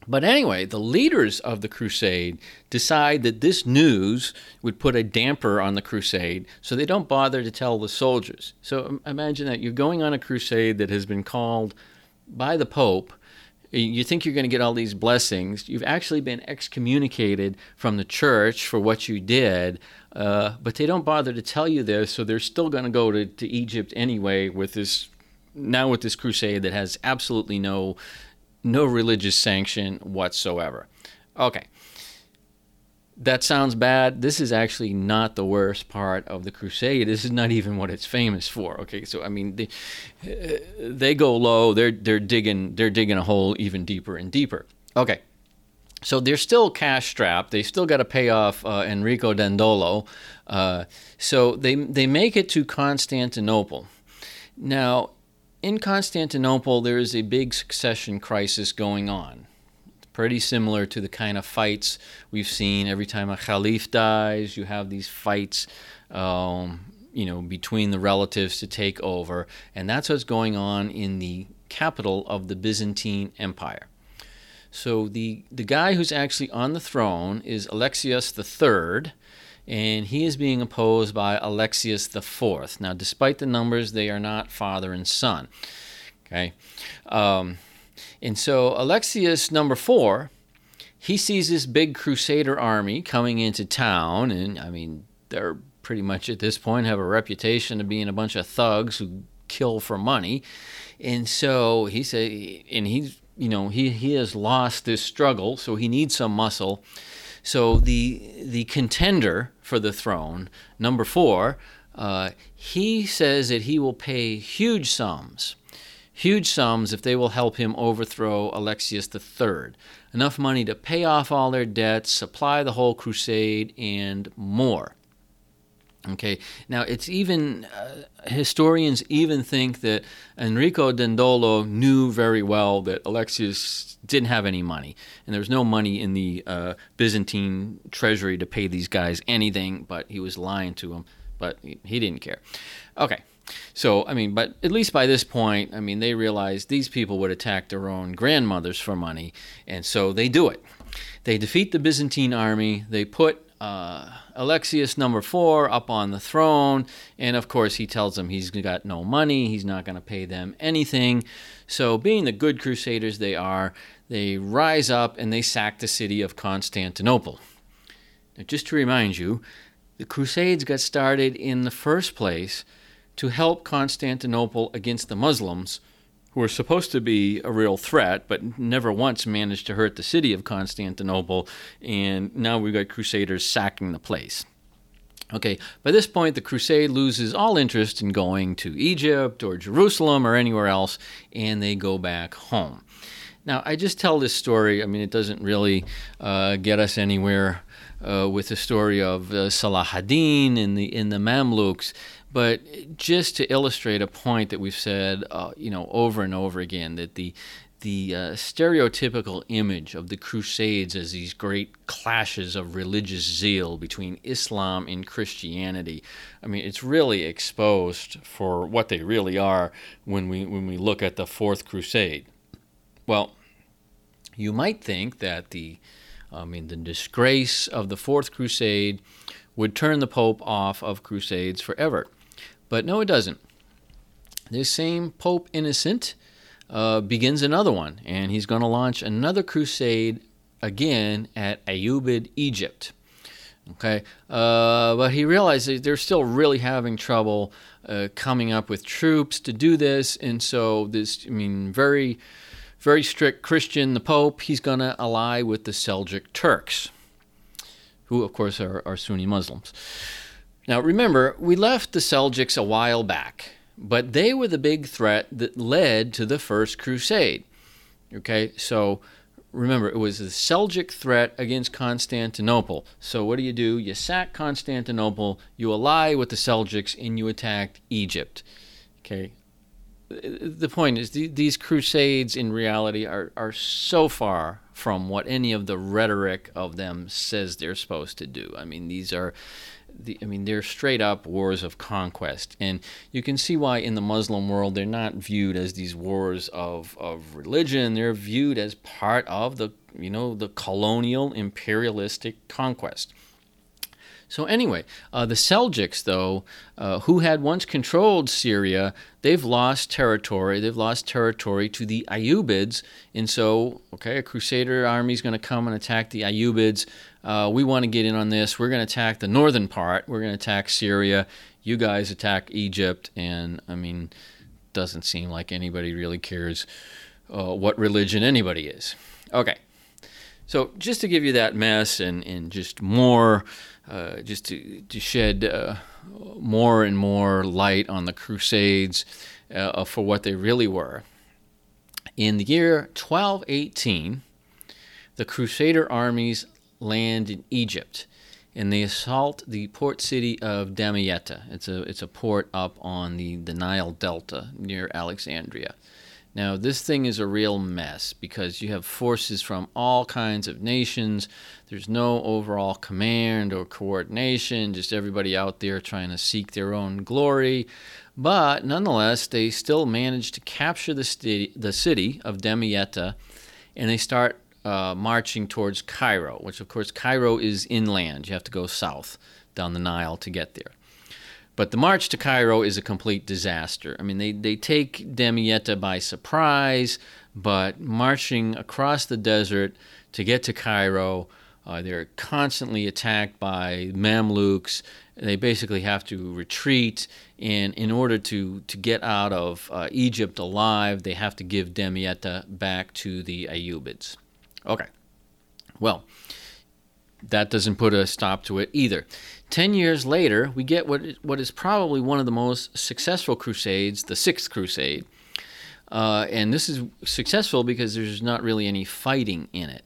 But anyway, the leaders of the crusade decide that this news would put a damper on the crusade, so they don't bother to tell the soldiers. So imagine that you're going on a crusade that has been called by the Pope. You think you're going to get all these blessings. You've actually been excommunicated from the church for what you did uh, but they don't bother to tell you this, so they're still going to go to, Egypt anyway with this now with this crusade that has absolutely no no religious sanction whatsoever. Okay. That sounds bad. This is actually not the worst part of the crusade. This is not even what it's famous for. Okay, so I mean, they, uh, they go low. They're they're digging they're digging a hole even deeper and deeper. Okay, so they're still cash strapped. They still got to pay off uh, Enrico Dandolo. Uh, so they they make it to Constantinople. Now, in Constantinople, there is a big succession crisis going on. It's pretty similar to the kind of fights we've seen every time a caliph dies. You have these fights. Um, you know, between the relatives to take over, and that's what's going on in the capital of the Byzantine Empire. So the, the guy who's actually on the throne is Alexius III, and he is being opposed by Alexius IV. Now, despite the numbers, they are not father and son. Okay, um, and so Alexius number four, he sees this big Crusader army coming into town, and I mean they're pretty much at this point have a reputation of being a bunch of thugs who kill for money, and so he say, and he's you know he, he has lost this struggle, so he needs some muscle. So the the contender for the throne, number four, uh, he says that he will pay huge sums, huge sums if they will help him overthrow Alexius III. enough money to pay off all their debts, supply the whole crusade, and more. Okay, now it's even, uh, historians even think that Enrico Dandolo knew very well that Alexius didn't have any money, and there was no money in the uh, Byzantine treasury to pay these guys anything, but he was lying to them, but he, didn't care. Okay, so, I mean, but at least by this point, I mean, they realized these people would attack their own grandmothers for money, and so they do it. They defeat the Byzantine army, they put uh, Alexius number four up on the throne, and of course he tells them he's got no money, he's not going to pay them anything. So, being the good crusaders they are, they rise up and they sack the city of Constantinople. Now, just to remind you, the Crusades got started in the first place to help Constantinople against the Muslims, who were supposed to be a real threat, but never once managed to hurt the city of Constantinople. And now we've got Crusaders sacking the place. Okay, by this point, the crusade loses all interest in going to Egypt or Jerusalem or anywhere else, and they go back home. Now, I just tell this story. I mean, it doesn't really uh, get us anywhere uh, with the story of uh, Salah ad-Din and the in the Mamluks. But just to illustrate a point that we've said, uh, you know, over and over again, that the the uh, stereotypical image of the Crusades as these great clashes of religious zeal between Islam and Christianity. I mean, it's really exposed for what they really are when we when we look at the Fourth Crusade. Well, you might think that the I mean, the disgrace of the Fourth Crusade would turn the Pope off of Crusades forever. But no, it doesn't. This same Pope Innocent uh, begins another one, and he's going to launch another crusade again at Ayyubid, Egypt. Okay, uh, but he realizes they're still really having trouble uh, coming up with troops to do this, and so this, I mean, very, very strict Christian, the Pope, he's going to ally with the Seljuk Turks, who, of course, are, are Sunni Muslims. Now, remember, we left the Seljuks a while back, but they were the big threat that led to the First Crusade. Okay, so remember, it was the Seljuk threat against Constantinople. So, what do you do? You sack Constantinople, you ally with the Seljuks, and you attack Egypt. Okay, the point is, these crusades in reality are, are so far from what any of the rhetoric of them says they're supposed to do. I mean, these are the, I mean, they're straight up wars of conquest. And you can see why in the Muslim world they're not viewed as these wars of, of religion. They're viewed as part of the, you know, the colonial imperialistic conquest. So anyway, uh, the Seljuks, though, uh, who had once controlled Syria, they've lost territory. They've lost territory to the Ayyubids, and so okay, a Crusader army is going to come and attack the Ayyubids. Uh, we want to get in on this. We're going to attack the northern part. We're going to attack Syria. You guys attack Egypt, and I mean, doesn't seem like anybody really cares uh, what religion anybody is. Okay. So just to give you that mess and, and just more uh, just to, to shed uh, more and more light on the Crusades uh, for what they really were. In the year 1218, the Crusader armies land in Egypt and they assault the port city of Damietta. It's a, it's a port up on the, the Nile Delta near Alexandria. Now, this thing is a real mess because you have forces from all kinds of nations. There's no overall command or coordination, just everybody out there trying to seek their own glory. But nonetheless, they still manage to capture the, city, the city of Damietta and they start uh, marching towards Cairo, which, of course, Cairo is inland. You have to go south down the Nile to get there. But the march to Cairo is a complete disaster. I mean, they, they take Damietta by surprise, but marching across the desert to get to Cairo, uh, they're constantly attacked by Mamluks. They basically have to retreat, and in order to, to get out of uh, Egypt alive, they have to give Damietta back to the Ayyubids. Okay, well, that doesn't put a stop to it either. Ten years later, we get what what is probably one of the most successful crusades, the Sixth Crusade, uh, and this is successful because there's not really any fighting in it.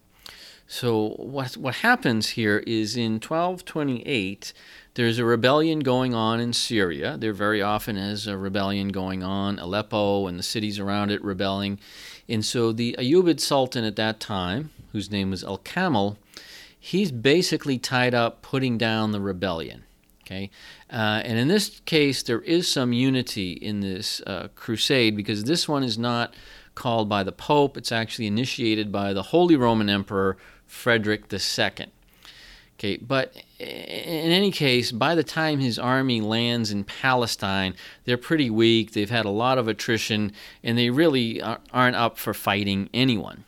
So what what happens here is in 1228 there's a rebellion going on in Syria. There very often is a rebellion going on, Aleppo and the cities around it rebelling. And so the Ayyubid Sultan at that time, whose name was Al Kamel, he's basically tied up putting down the rebellion. Okay, uh, and in this case, there is some unity in this uh, crusade because this one is not called by the Pope. It's actually initiated by the Holy Roman Emperor Frederick II. Okay, but in any case, by the time his army lands in Palestine, they're pretty weak. They've had a lot of attrition, and they really aren't up for fighting anyone.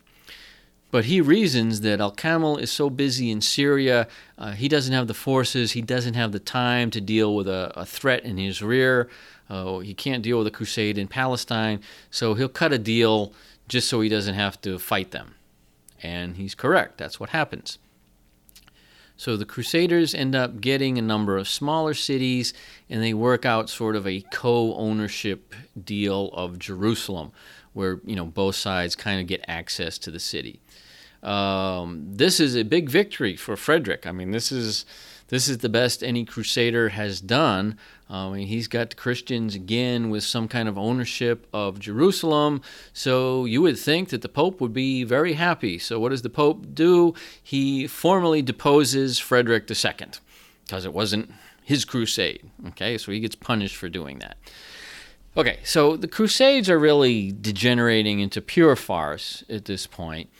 But he reasons that Al Kamel is so busy in Syria, uh, he doesn't have the forces, he doesn't have the time to deal with a, a threat in his rear. Uh, he can't deal with a crusade in Palestine, so he'll cut a deal just so he doesn't have to fight them. And he's correct, that's what happens. So the Crusaders end up getting a number of smaller cities and they work out sort of a co ownership deal of Jerusalem where you know both sides kind of get access to the city. Um, this is a big victory for Frederick. I mean, this is this is the best any crusader has done. I mean, he's got the Christians again with some kind of ownership of Jerusalem. So you would think that the Pope would be very happy. So what does the Pope do? He formally deposes Frederick II because it wasn't his crusade. Okay, so he gets punished for doing that. Okay, so the Crusades are really degenerating into pure farce at this point,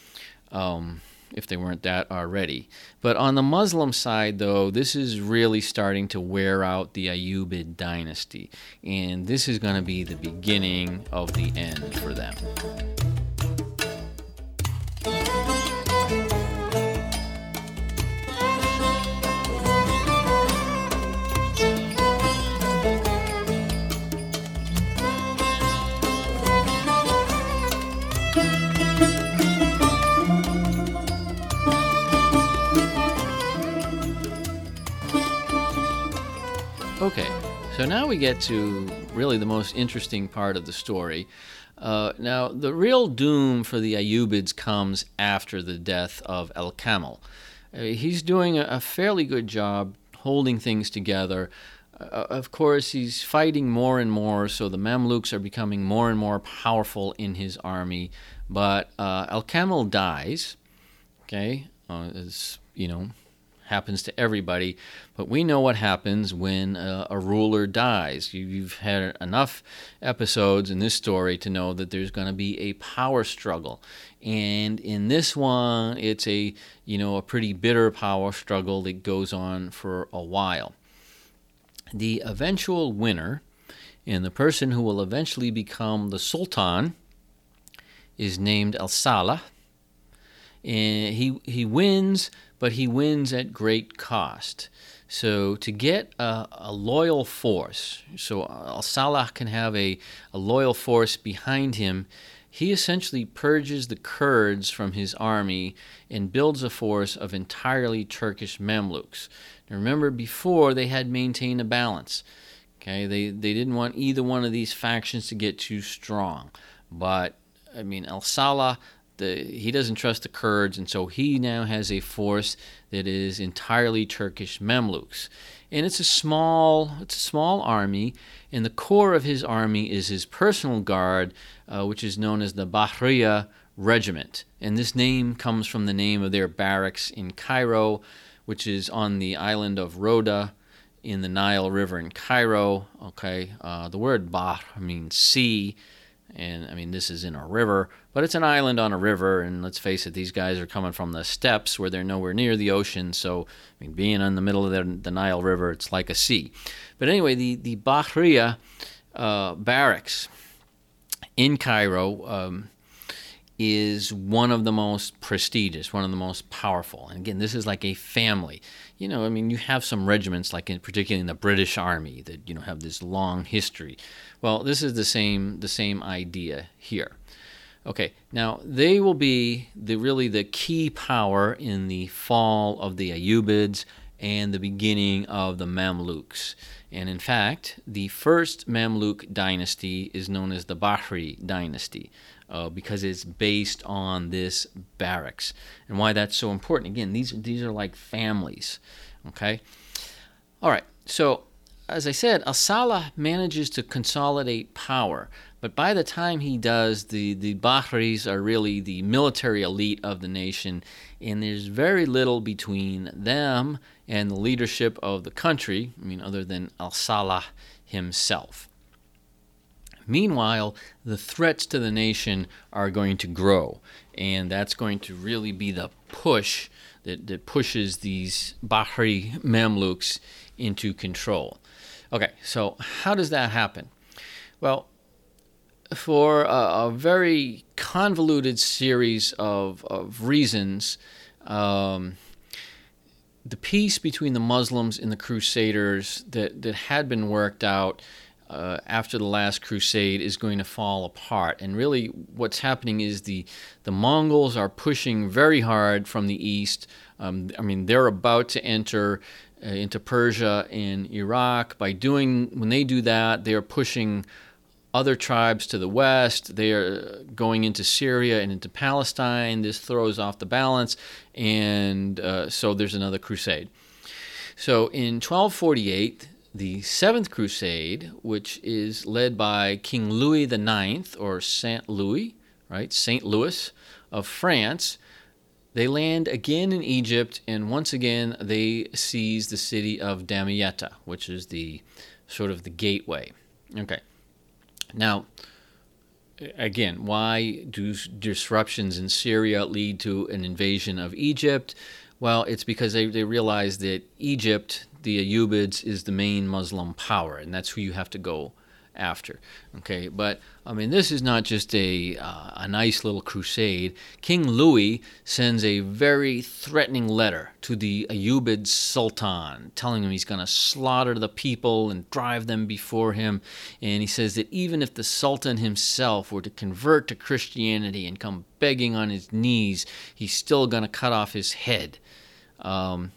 um, if they weren't that already. But on the Muslim side, though, this is really starting to wear out the Ayyubid dynasty, and this is going to be the beginning of the end for them. Now we get to really the most interesting part of the story. Uh, now, the real doom for the Ayyubids comes after the death of El Kamel. Uh, he's doing a, a, fairly good job holding things together. Uh, of course, he's fighting more and more, so the Mamluks are becoming more and more powerful in his army. But uh, El Kamel dies. Okay, uh, as you know, happens to everybody, but we know what happens when a, a ruler dies. You, you've had enough episodes in this story to know that there's going to be a power struggle, and in this one, it's a you know a pretty bitter power struggle that goes on for a while. The eventual winner, and the person who will eventually become the sultan, is named Al Salah and he he wins, but he wins at great cost. So to get a, a loyal force, so Al Salah can have a, a loyal force behind him. He essentially purges the Kurds from his army and builds a force of entirely Turkish Mamluks. Now remember, before they had maintained a balance. Okay, they they didn't want either one of these factions to get too strong. But I mean, Al Salah the he doesn't trust the Kurds, and so he now has a force that is entirely Turkish Mamluks, and it's a small it's a small army. And the core of his army is his personal guard, uh, which is known as the Bahriya Regiment, and this name comes from the name of their barracks in Cairo, which is on the island of Rhoda in the Nile River in Cairo. Okay, uh, the word Bahr means sea and I mean, this is in a river, but it's an island on a river. And let's face it, these guys are coming from the steppes where they're nowhere near the ocean. So, I mean, being in the middle of the, the Nile River, it's like a sea. But anyway, the, the Bahriya uh, barracks in Cairo um, is one of the most prestigious, one of the most powerful. And again, this is like a family. You know, I mean, you have some regiments, like in particularly in the British Army, that you know have this long history. Well, this is the same the same idea here. Okay, now they will be the really the key power in the fall of the Ayyubids and the beginning of the Mamluks. And in fact, the first Mamluk dynasty is known as the Bahri dynasty. uh, because it's based on this barracks. And why that's so important. Again, these, these are like families. Okay? All right. So, as I said, As-Salih manages to consolidate power. But by the time he does, the, the Bahris are really the military elite of the nation, and there's very little between them and the leadership of the country, I mean, other than Al Salah himself. Meanwhile, the threats to the nation are going to grow, and that's going to really be the push that, that pushes these Bahri Mamluks into control. Okay, so how does that happen? Well, for a, a very convoluted series of, of reasons, um, the peace between the Muslims and the Crusaders that, that had been worked out uh, after the last crusade is going to fall apart. And really, what's happening is the, the Mongols are pushing very hard from the east. Um, I mean, they're about to enter into Persia and Iraq. By doing, when they do that, they are pushing other tribes to the west. They are going into Syria and into Palestine. This throws off the balance, and uh, so there's another crusade. So in 1248, the Seventh Crusade, which is led by King Louis IX, or Saint Louis, right, Saint Louis of France, they land again in Egypt, and once again they seize the city of Damietta, which is the sort of the gateway. Okay. Now, again, why do disruptions in Syria lead to an invasion of Egypt? Well, it's because they, they realize that Egypt, the Ayyubids, is the main Muslim power, and that's who you have to go after. Okay, but I mean, this is not just a uh, a nice little crusade. King Louis sends a very threatening letter to the Ayyubid Sultan, telling him he's going to slaughter the people and drive them before him. And he says that even if the Sultan himself were to convert to Christianity and come begging on his knees, he's still going to cut off his head. Um,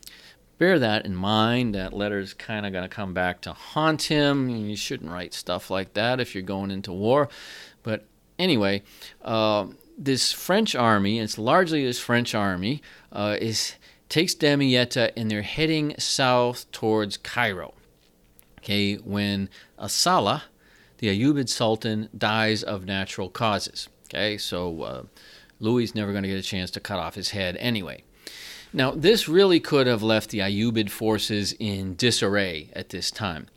bear that in mind. That letter's kind of going to come back to haunt him. You shouldn't write stuff like that if you're going into war. But anyway, uh, this French army, it's largely this French army, uh, is takes Damietta and they're heading south towards Cairo. Okay, when As-Salih, the Ayyubid Sultan, dies of natural causes. Okay, so uh, Louis is never going to get a chance to cut off his head anyway. Now, this really could have left the Ayyubid forces in disarray at this time.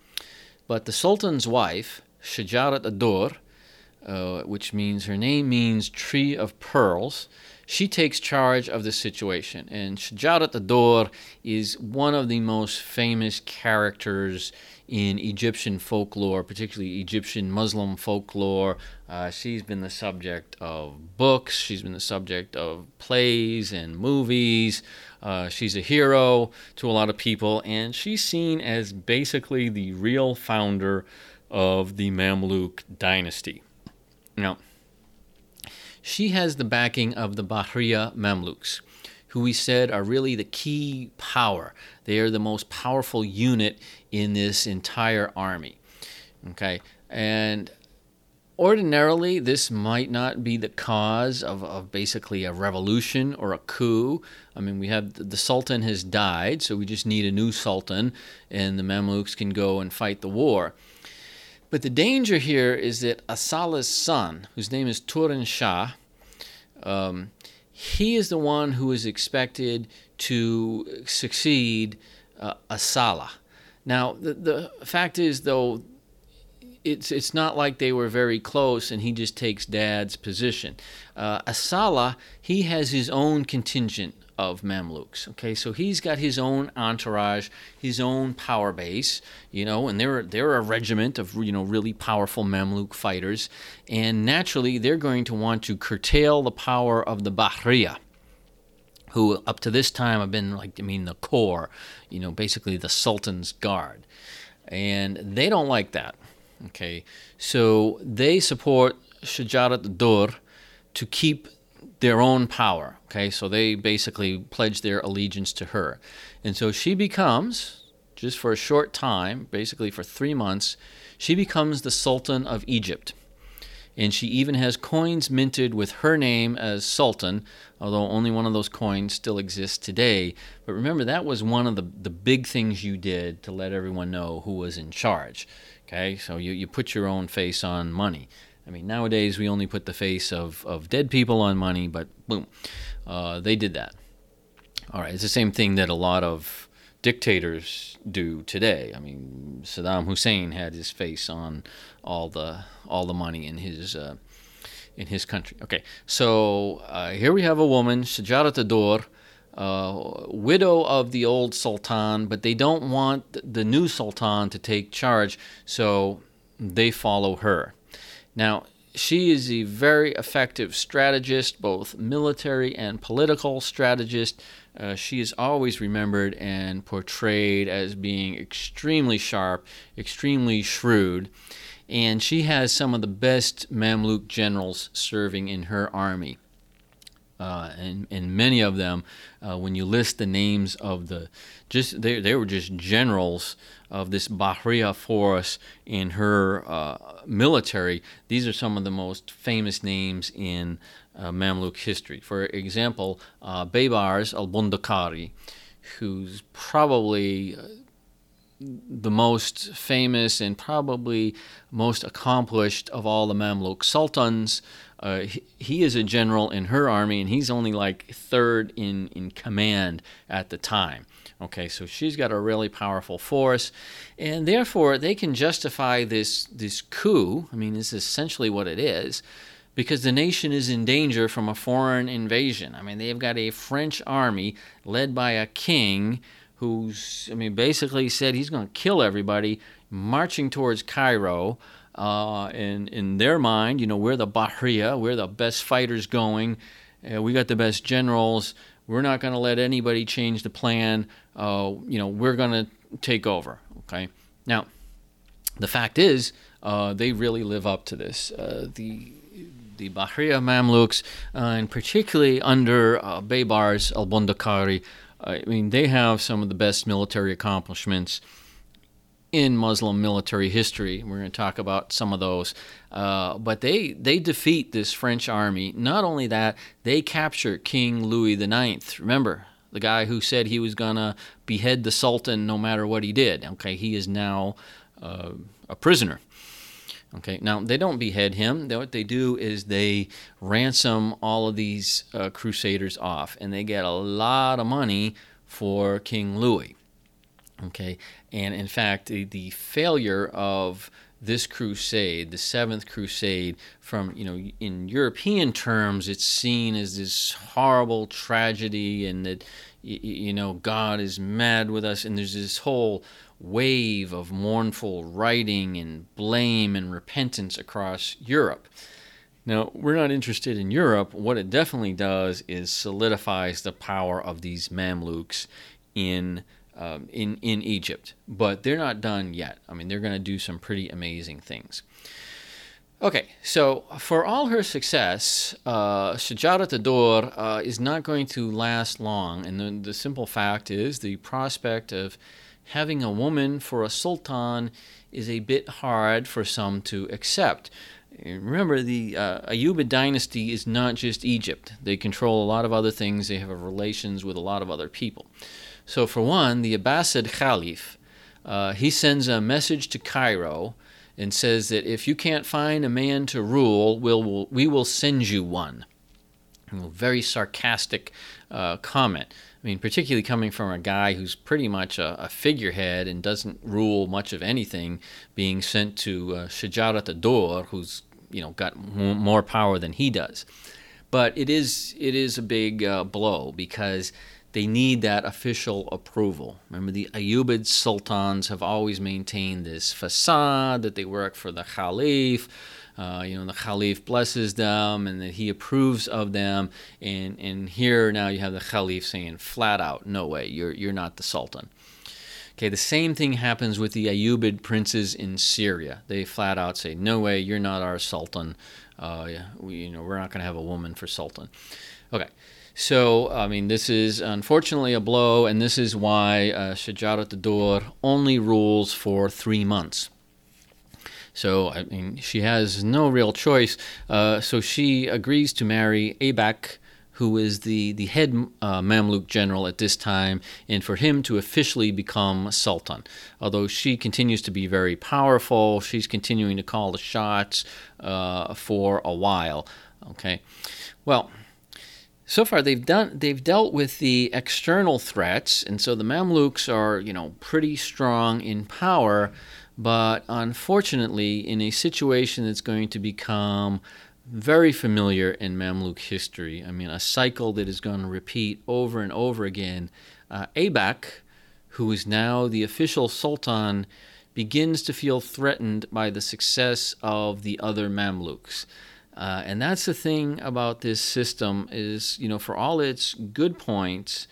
But the Sultan's wife, Shajarat ad-Dur, uh, which means her name means tree of pearls, she takes charge of the situation. And Shajarat ad-Dur is one of the most famous characters in Egyptian folklore, particularly Egyptian Muslim folklore. Uh, she's been the subject of books, she's been the subject of plays and movies. Uh, she's a hero to a lot of people, and she's seen as basically the real founder of the Mamluk dynasty. Now, she has the backing of the Bahriya Mamluks who we said are really the key power. They are the most powerful unit in this entire army. Okay, and ordinarily this might not be the cause of, of basically a revolution or a coup. I mean, we have the Sultan has died, so we just need a new Sultan, and the Mamluks can go and fight the war. But the danger here is that As-Salih's son, whose name is Turan Shah, um, he is the one who is expected to succeed uh, As-Salih. Now, the, the fact is, though, it's it's not like they were very close and he just takes dad's position. Uh, As-Salih, he has his own contingent of Mamluks. Okay, so he's got his own entourage, his own power base, you know, and they're they're a regiment of you know really powerful Mamluk fighters, and naturally they're going to want to curtail the power of the Bahriya, who up to this time have been like I mean the core, you know, basically the Sultan's guard, and they don't like that. Okay, so they support Shajarat Dur to keep their own power. Okay, so they basically pledge their allegiance to her. And so she becomes, just for a short time, basically for three months, she becomes the Sultan of Egypt. And she even has coins minted with her name as Sultan, although only one of those coins still exists today. But remember, that was one of the, the big things you did to let everyone know who was in charge. Okay, so you, you put your own face on money. I mean, nowadays we only put the face of, of dead people on money, but boom, uh, they did that. All right, it's the same thing that a lot of dictators do today. I mean, Saddam Hussein had his face on all the all the money in his uh, in his country. Okay, so uh, here we have a woman, Shajarat ad-Dawr, uh, widow of the old sultan, but they don't want the new sultan to take charge, so they follow her. Now, she is a very effective strategist, both military and political strategist. Uh, she is always remembered and portrayed as being extremely sharp, extremely shrewd, and she has some of the best Mamluk generals serving in her army. Uh, and, and many of them, uh, when you list the names of the, just they, they were just generals of this Bahriya force in her uh, military. These are some of the most famous names in uh, Mamluk history. For example, uh, Baybars al-Bundakari, who's probably the most famous and probably most accomplished of all the Mamluk sultans. Uh, he, he, is a general in her army, and he's only like third in, in command at the time. Okay, so she's got a really powerful force, and therefore they can justify this this coup. I mean, this is essentially what it is, because the nation is in danger from a foreign invasion. I mean, they've got a French army led by a king who's, I mean, basically said he's going to kill everybody, marching towards Cairo. Uh, in in their mind, you know, we're the Bahriya, we're the best fighters going, uh, we got the best generals. We're not going to let anybody change the plan. Uh, you know, we're going to take over. Okay. Now, the fact is, uh, they really live up to this. Uh, the the Bahriya Mamluks, uh, and particularly under uh, Baybars al Bundakari, I mean, they have some of the best military accomplishments in Muslim military history. We're going to talk about some of those. Uh, but they, they defeat this French army. Not only that, they capture King Louis IX. Remember, the guy who said he was going to behead the Sultan no matter what he did. Okay, he is now uh, a prisoner. Okay, now they don't behead him. What they do is they ransom all of these uh, crusaders off, and they get a lot of money for King Louis. Okay, and in fact, the, failure of this crusade, the seventh crusade, from you know, in European terms, it's seen as this horrible tragedy, and that you know God is mad with us, and there's this whole wave of mournful writing and blame and repentance across Europe. Now, we're not interested in Europe. What it definitely does is solidifies the power of these Mamluks in um, in in Egypt. But they're not done yet. I mean, they're going to do some pretty amazing things. Okay, so for all her success, uh, Shajarat ad-Dawr uh, is not going to last long, and the, the simple fact is the prospect of having a woman for a sultan is a bit hard for some to accept. Remember, the uh, Ayyubid dynasty is not just Egypt. They control a lot of other things. They have relations with a lot of other people. So, for one, the Abbasid Caliph, uh, he sends a message to Cairo and says that if you can't find a man to rule, we'll, we'll send you one. A very sarcastic uh, comment. I mean, particularly coming from a guy who's pretty much a, a figurehead and doesn't rule much of anything, being sent to uh, Shajarat ad-Dawr, who's you know got m- more power than he does. But it is it is a big uh, blow because they need that official approval. Remember, the Ayyubid sultans have always maintained this facade that they work for the Caliph uh, you know, the Caliph blesses them and that he approves of them. And, and here now you have the Caliph saying flat out, no way, you're, you're not the Sultan. Okay, the same thing happens with the Ayyubid princes in Syria. They flat out say, no way, you're not our Sultan. Uh, you know, we're not going to have a woman for Sultan. Okay. So, I mean, this is unfortunately a blow, and this is why uh, Shajarat ad-Dawr only rules for three months. So, I mean, she has no real choice. Uh, so she agrees to marry Aybak, who is the, the head uh, Mamluk general at this time, and for him to officially become Sultan. Although she continues to be very powerful, she's continuing to call the shots uh, for a while. Okay, well, so far they've done they've dealt with the external threats, and so the Mamluks are you know pretty strong in power, but unfortunately in a situation that's going to become very familiar in Mamluk history. I mean, a cycle that is going to repeat over and over again. Uh, Aybak, who is now the official sultan, begins to feel threatened by the success of the other Mamluks. Uh, and that's the thing about this system is, you know, for all its good points,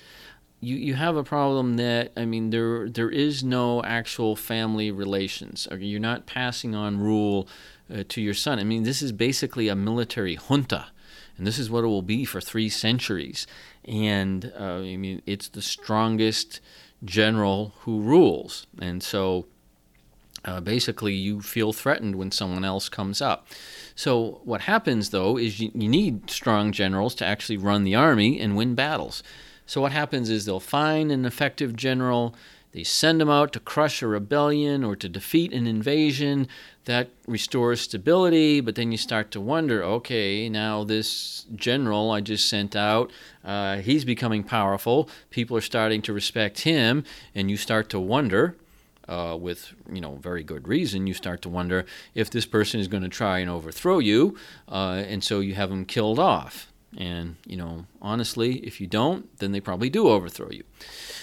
you, you have a problem that I mean there there is no actual family relations. You're not passing on rule uh, to your son. I mean, this is basically a military junta, and this is what it will be for three centuries. And uh, I mean, it's the strongest general who rules, and so uh, basically you feel threatened when someone else comes up. So what happens though is you, you need strong generals to actually run the army and win battles. So what happens is they'll find an effective general they send him out to crush a rebellion or to defeat an invasion. That restores stability, but then you start to wonder okay, now this general I just sent out, uh, he's becoming powerful. People are starting to respect him, and you start to wonder. Uh, with you know very good reason, you start to wonder if this person is going to try and overthrow you, uh, and so you have them killed off. And you know, honestly, if you don't, then they probably do overthrow you.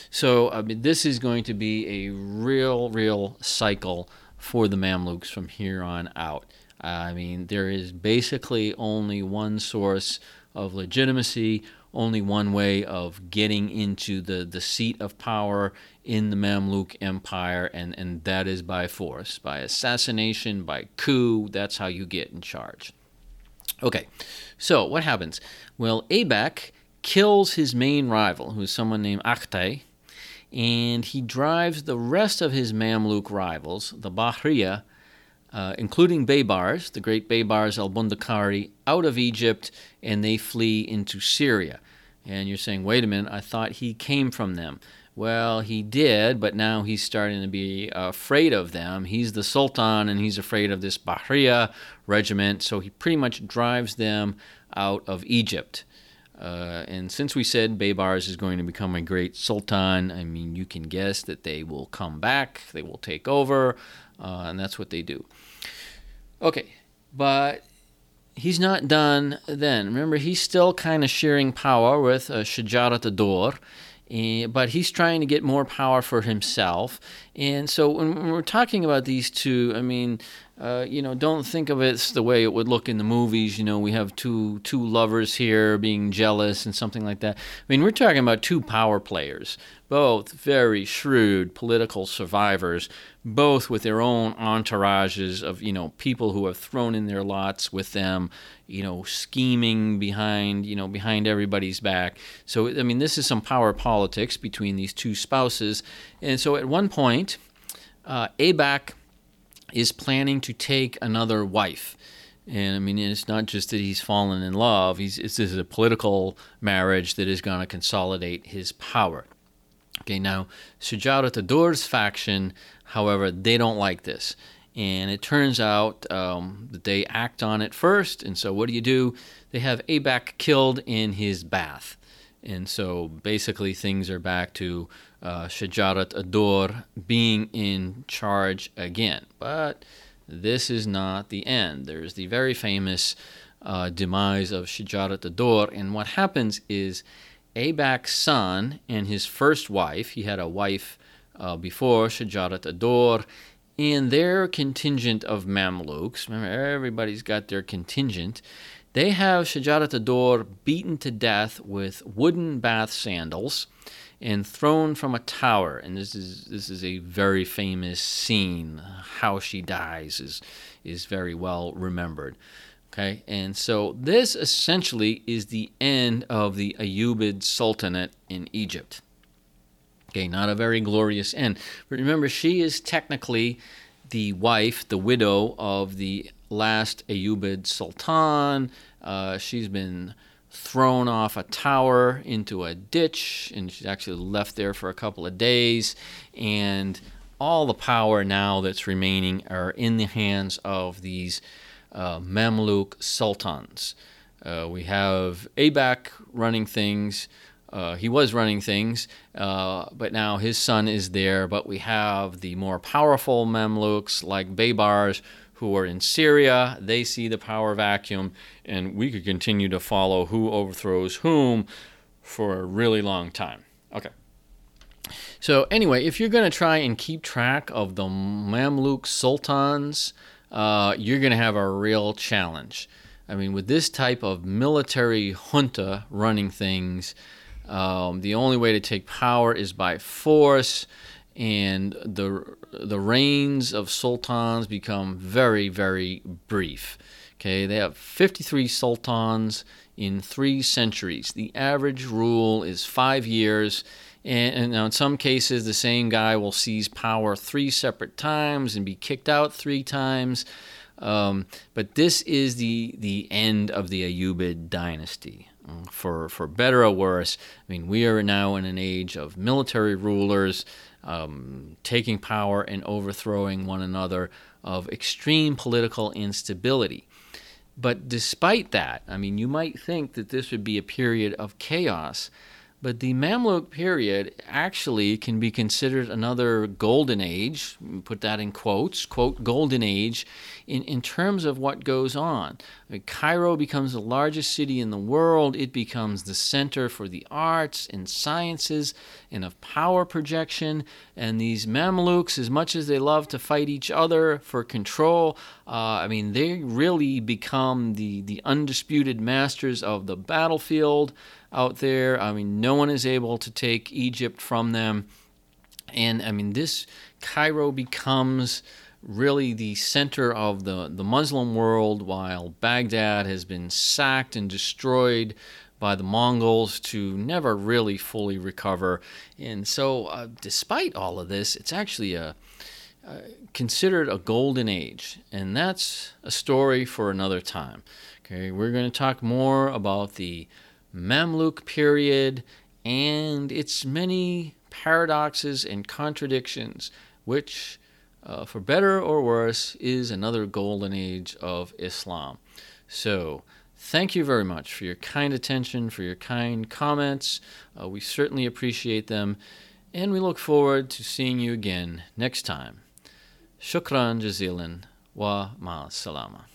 So I mean, this is going to be a real, real cycle for the Mamluks from here on out. I mean, there is basically only one source of legitimacy, only one way of getting into the, the seat of power in the Mamluk Empire, and, and that is by force, by assassination, by coup. That's how you get in charge. Okay, so what happens? Well, Aybak kills his main rival, who is someone named Akhtay, and he drives the rest of his Mamluk rivals, the Bahriya, uh, including Baybars, the great Baybars al Bundakari, out of Egypt, and they flee into Syria. And you're saying, wait a minute, I thought he came from them. Well, he did, but now he's starting to be afraid of them. He's the Sultan and he's afraid of this Bahriya regiment, so he pretty much drives them out of Egypt. Uh, and since we said Baybars is going to become a great sultan, I mean, you can guess that they will come back, they will take over, uh, and that's what they do. Okay, but he's not done then. Remember, he's still kind of sharing power with uh, Shajarat ad-Dawr, eh, but he's trying to get more power for himself. And so when we're talking about these two, I mean, uh, you know, don't think of it the way it would look in the movies. You know, we have two two lovers here being jealous and something like that. I mean, we're talking about two power players, both very shrewd political survivors, both with their own entourages of you know people who have thrown in their lots with them, you know, scheming behind you know behind everybody's back. So I mean, this is some power politics between these two spouses, and so at one point, uh, Aybak is planning to take another wife. And I mean, it's not just that he's fallen in love, he's, this is a political marriage that is going to consolidate his power. Okay, now, Shajarat ad-Dawr's faction, however, they don't like this. And it turns out um, that they act on it first. And so, what do you do? They have Aybak killed in his bath. And so, basically, things are back to uh, Shajarat ad-Dawr being in charge again. But this is not the end. There's the very famous uh, demise of Shajarat ad-Dawr, and what happens is Aybak's son and his first wife, he had a wife uh, before Shajarat ad-Dawr, and their contingent of Mamluks, remember everybody's got their contingent, they have Shajarat ad-Dawr beaten to death with wooden bath sandals and thrown from a tower. And this is this is a very famous scene. How she dies is is very well remembered. Okay, and so this essentially is the end of the Ayyubid Sultanate in Egypt. Okay, not a very glorious end. But remember, she is technically the wife, the widow of the last Ayyubid Sultan. Uh, she's been thrown off a tower into a ditch, and she's actually left there for a couple of days. And all the power now that's remaining are in the hands of these uh, Mamluk sultans. Uh, we have Aybak running things. Uh, he was running things, uh, but now his son is there. But we have the more powerful Mamluks like Baybars who are in Syria. They see the power vacuum, and we could continue to follow who overthrows whom for a really long time. Okay. So, anyway, if you're going to try and keep track of the Mamluk sultans, uh, you're going to have a real challenge. I mean, with this type of military junta running things, um, the only way to take power is by force, and the the reigns of sultans become very, very brief. Okay, they have 53 sultans in three centuries. The average rule is five years. And, now, in some cases, the same guy will seize power three separate times and be kicked out three times. Um, but this is the the end of the Ayyubid dynasty. For for better or worse, I mean, we are now in an age of military rulers um, taking power and overthrowing one another, of extreme political instability. But despite that, I mean, you might think that this would be a period of chaos. But the Mamluk period actually can be considered another golden age, put that in quotes, quote, golden age, in, in terms of what goes on. Mean, Cairo becomes the largest city in the world. It becomes the center for the arts and sciences and of power projection. And these Mamluks, as much as they love to fight each other for control, uh, I mean, they really become the, the undisputed masters of the battlefield out there. I mean, no one is able to take Egypt from them. And I mean, this Cairo becomes really the center of the, the Muslim world, while Baghdad has been sacked and destroyed by the Mongols to never really fully recover. And so, uh, despite all of this, it's actually a, uh, considered a golden age, and that's a story for another time. Okay, we're going to talk more about the Mamluk period and its many paradoxes and contradictions, which, uh, for better or worse, is another golden age of Islam. So, thank you very much for your kind attention, for your kind comments. Uh, we certainly appreciate them, and we look forward to seeing you again next time. Shukran jazilan wa ma salama.